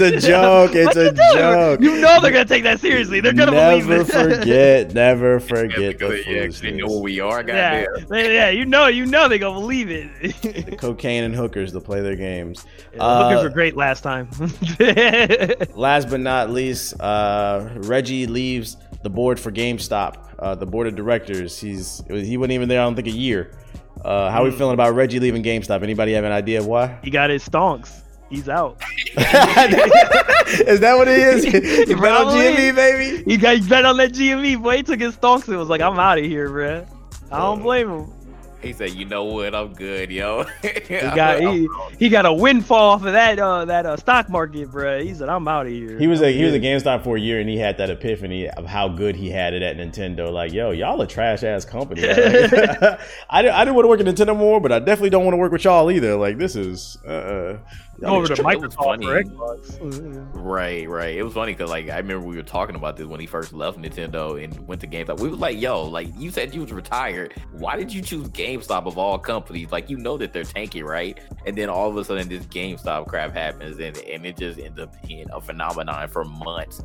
a joke. It's a joke. You know they're gonna take that seriously. They're gonna never believe it. forget, never Yeah, forget the because, yeah, 'cause they know foolishness. where we are. yeah, Goddamn. they- yeah, you know, you know they gonna believe it. The cocaine and hookers to play their games. Yeah, the hookers Uh, were great last time. Last but not least, uh, Reggie leaves the board for GameStop. Uh, the board of directors. He's he wasn't even there. I don't think a year. Uh, how are we Hmm. feeling about Reggie leaving GameStop? Anybody have an idea of why? he got his stonks. He's out. [laughs] is that what it is? [laughs] You bet on GME, baby. He got he bet on that GME, boy. He took his stonks and was like, I'm out of here, bruh. I don't blame him. He said, "You know what? I'm good, yo." [laughs] he got he, he got a windfall off of that uh that uh, stock market, bro. He said, "I'm out of here." He was a he was a GameStop for a year, and he had that epiphany of how good he had it at Nintendo. Like, yo, y'all a trash ass company. Like, [laughs] [laughs] I didn't I didn't want to work at Nintendo more, but I definitely don't want to work with y'all either. Like, this is uh. Over to Microsoft for Xbox. Right, right. It was funny because like I remember we were talking about this when he first left Nintendo and went to GameStop. We were like, "Yo, like you said you was retired. Why did you choose GameStop of all companies? Like you know that they're tanky, right?" And then all of a sudden this GameStop crap happens and and it just ends up being a phenomenon for months.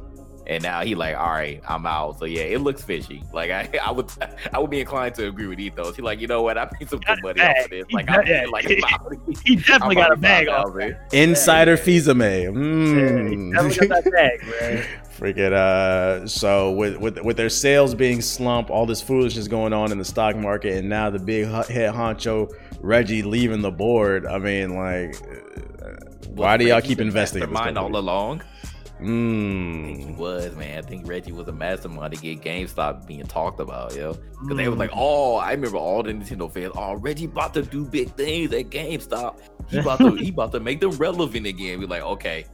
And now he like, all right, I'm out. So yeah, it looks fishy. Like I, [laughs] I would, [laughs] I would be inclined to agree with Ethos. He like, you know what? I paid some good money off of this. Like, got- I'm yeah. like, He definitely got a bag off. Insider Fizame. Yeah, he Mm. definitely got that bag, man. [laughs] Freaking uh so with with with their sales being slump, all this foolishness going on in the stock market, and now the big hu- head honcho Reggie leaving the board. I mean, like, uh, why do y'all keep investing in Mind all along. I think he Mm. was, man. I think Reggie was a mastermind to get GameStop being talked about, yo. Because they was like, oh, I remember all the Nintendo fans. Oh, Reggie about to do big things at GameStop. He about to, he about to make them relevant again. We're like, okay,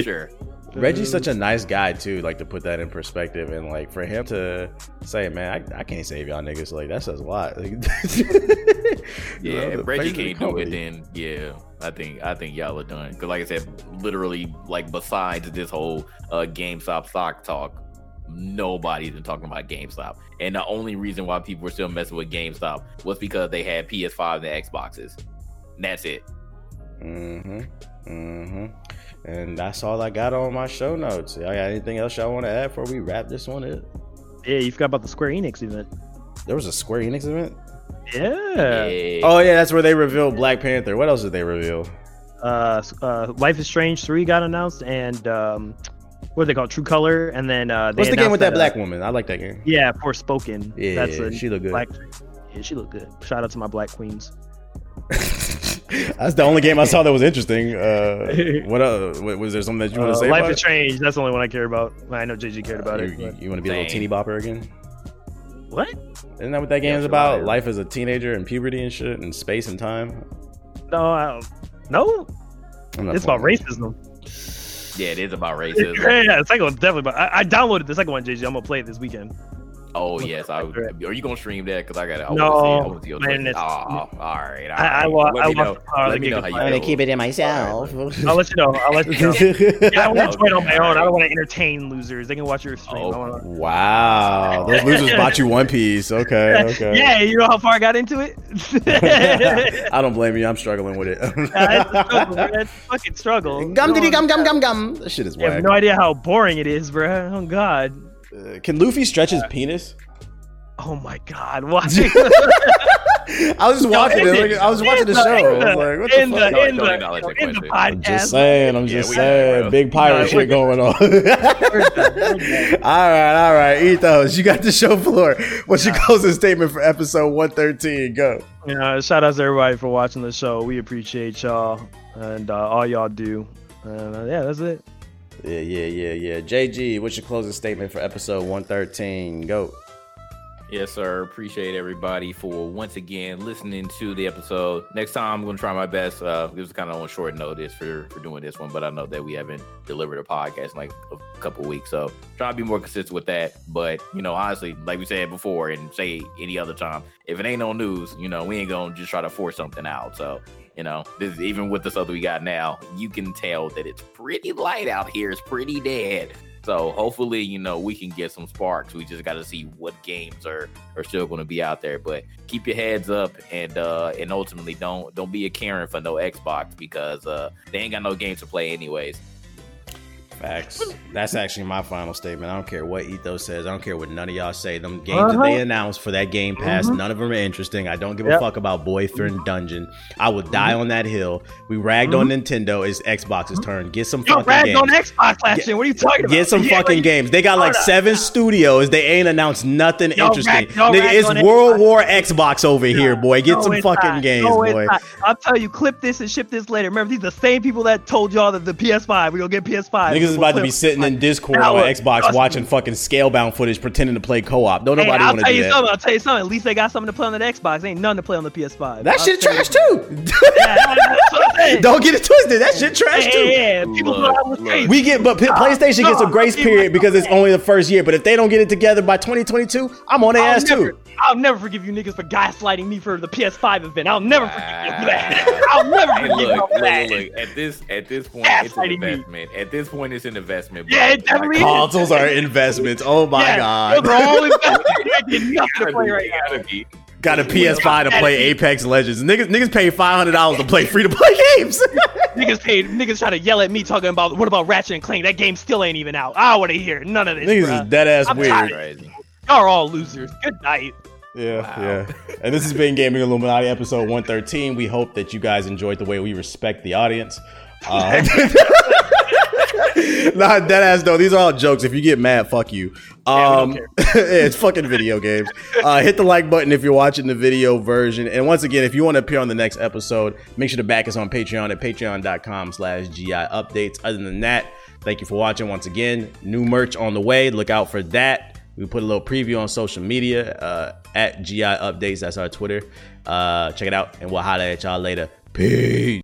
sure. [laughs] Reggie's such a nice guy too, like to put that in perspective, and like for him to say, "Man, I, I can't save y'all niggas," like that says a lot. [laughs] Yeah, You know, if Reggie face of the can't do it, then yeah, I think I think y'all are done. Because like I said, literally, like besides this whole uh, GameStop stock talk, nobody's been talking about GameStop. And the only reason why people were still messing with GameStop was because they had PS5 and Xboxes. And that's it. Mm-hmm. Mm-hmm. And that's all I got on my show notes. Y'all got anything else y'all want to add before we wrap this one up? Yeah, you forgot about the Square Enix event. There was a Square Enix event. Yeah. Yeah. Oh yeah, that's where they revealed Black Panther. What else did they reveal? Uh, uh, Life is Strange three got announced, and um, what are they called? True Color, and then uh, they What's the game with that uh, black woman? I like that game. Yeah, Forspoken. Yeah, that's a she look good. Black, yeah, she looked good. Shout out to my black queens. [laughs] That's the only game I saw that was interesting. Uh, [laughs] what uh, was there something that you want Uh, to say? Life about is Strange. That's the only one I care about. I know JG cared about it? it. You, you, want to be a little teeny bopper again? What? Isn't that what that game is about? liar. Life as a teenager and puberty and shit and space and time. No, I no. It's about playing. racism. Yeah, it is about [laughs] racism. Yeah, yeah, the second one's definitely. About, I, I downloaded the second one, JG. I'm gonna play it this weekend. Oh yes, I would, are you gonna stream that? Because I got to. No, I want see man, man, it's- ah, Oh, all right, all right. I, I, wa- Let I me know. watched the part of Let me know how you Gigabyte. feel. it in myself. I'll let you know. I'll let you know. [laughs] Yeah, I want to join on my own. I don't want to entertain losers. They can watch your stream. Oh. Wanna... Wow, those losers bought you One Piece. Okay, [laughs] okay. Yeah, you know how far I got into it. [laughs] I don't blame you. I'm struggling with it. Yeah, it's a struggle. It's a fucking struggle. gum diddy gum gum gum gum. That shit is You have no idea how boring it is, bro. Oh God. Uh, can Luffy stretch his penis? Oh my God. Why? [laughs] I was just watching end it. it. I was watching the End show. the- I was like, what the end fuck? the- No, end don't the- acknowledge that end the question. I'm just saying. I'm just we saying. know. Big pirate No, shit going on. [laughs] done. all right, all right. Ethos, you got the show floor. What's your closing statement for episode 113? Go. You know, shout out to everybody for watching the show. We appreciate y'all and uh, all y'all do. And uh, yeah, that's it. Yeah, yeah, yeah, yeah. JG, what's your closing statement for episode 113? Go. Yes, sir. Appreciate everybody for once again listening to the episode. Next time, I'm going to try my best. Uh, this was kind of on short notice for, for doing this one, but I know that we haven't delivered a podcast in like a couple weeks. So try to be more consistent with that. But, you know, honestly, like we said before and say any other time, if it ain't no news, you know, we ain't going to just try to force something out. So, you know, this even with the stuff that we got now, you can tell that it's pretty light out here. It's pretty dead. So hopefully, you know, we can get some sparks. We just got to see what games are are still going to be out there. But keep your heads up and uh and ultimately don't don't be a Karen for no Xbox because uh they ain't got no games to play anyways. Facts. That's actually my final statement. I don't care what Ethos says. I don't care what none of y'all say. Them games that Uh-huh. they announced for that Game Pass, Mhm. none of them are interesting. I don't give Yep. a fuck about Boyfriend Dungeon. I will die on that hill. We ragged on Nintendo. It's Xbox's turn. Get some Yo, fucking ragged games. on Xbox last year. What are you talking about? Get some Yeah, fucking like, games. They got like seven studios. They ain't announced nothing Yo, interesting. rag- yo, Nigga, it's World Xbox. War Xbox over here, boy. Get No, some fucking not. games, No, boy. not. I'll tell you, clip this and ship this later. Remember, these are the same people that told y'all that the PS5, we're gonna get PS5. Niggas Niggas is about to be sitting in Discord on look, Xbox watching fucking scalebound footage pretending to play co-op. Don't Hey, nobody I'll want to tell do you that. something. I'll tell you something. At least they got something to play on the Xbox. Ain't nothing to play on the PS5. That I'll shit tell trash too. [laughs] Yeah, that's what I'm saying. Don't get it twisted. That shit trash too. hey, hey, People Look, thought I was look. We get, but uh, PlayStation gets a grace period because it's only the first year. But if they don't get it together by 2022, I'm on their ass too. I'll never forgive you niggas for gaslighting me for the PS5 event. I'll never forgive you for that. [laughs] I'll never Hey, forgive you for look, that. look, look. At this, at this point, it's an me. investment. At this point, it's an investment. Bro. Yeah, it definitely is. Consoles are investments. Oh my Yeah, god. Those are all investments. [laughs] You ain't nothing to play right now. gotta be. Got a PS5 to play Apex Legends. Niggas, niggas pay five hundred dollars to play free to play games. [laughs] Niggas paid. Niggas try to yell at me talking about what about Ratchet and Clank? That game still ain't even out. I want to hear none of this. niggas bruh. is dead ass I'm weird. Tired. Crazy. Y'all are all losers. Good night. Yeah, Wow. yeah. And this has been Gaming Illuminati episode 113. We hope that you guys enjoyed the way we respect the audience. Uh, nah, dead ass though. These are all jokes. If you get mad, fuck you. Um, don't [laughs] yeah, it's fucking video games. Uh, hit the like button if you're watching the video version. And once again, if you want to appear on the next episode, make sure to back us on Patreon at patreon.com slash GI updates. Other than that, thank you for watching once again. New merch on the way. Look out for that. We put a little preview on social media uh, at GI updates. That's our Twitter. Uh, check it out, and we'll holler at y'all later. Peace.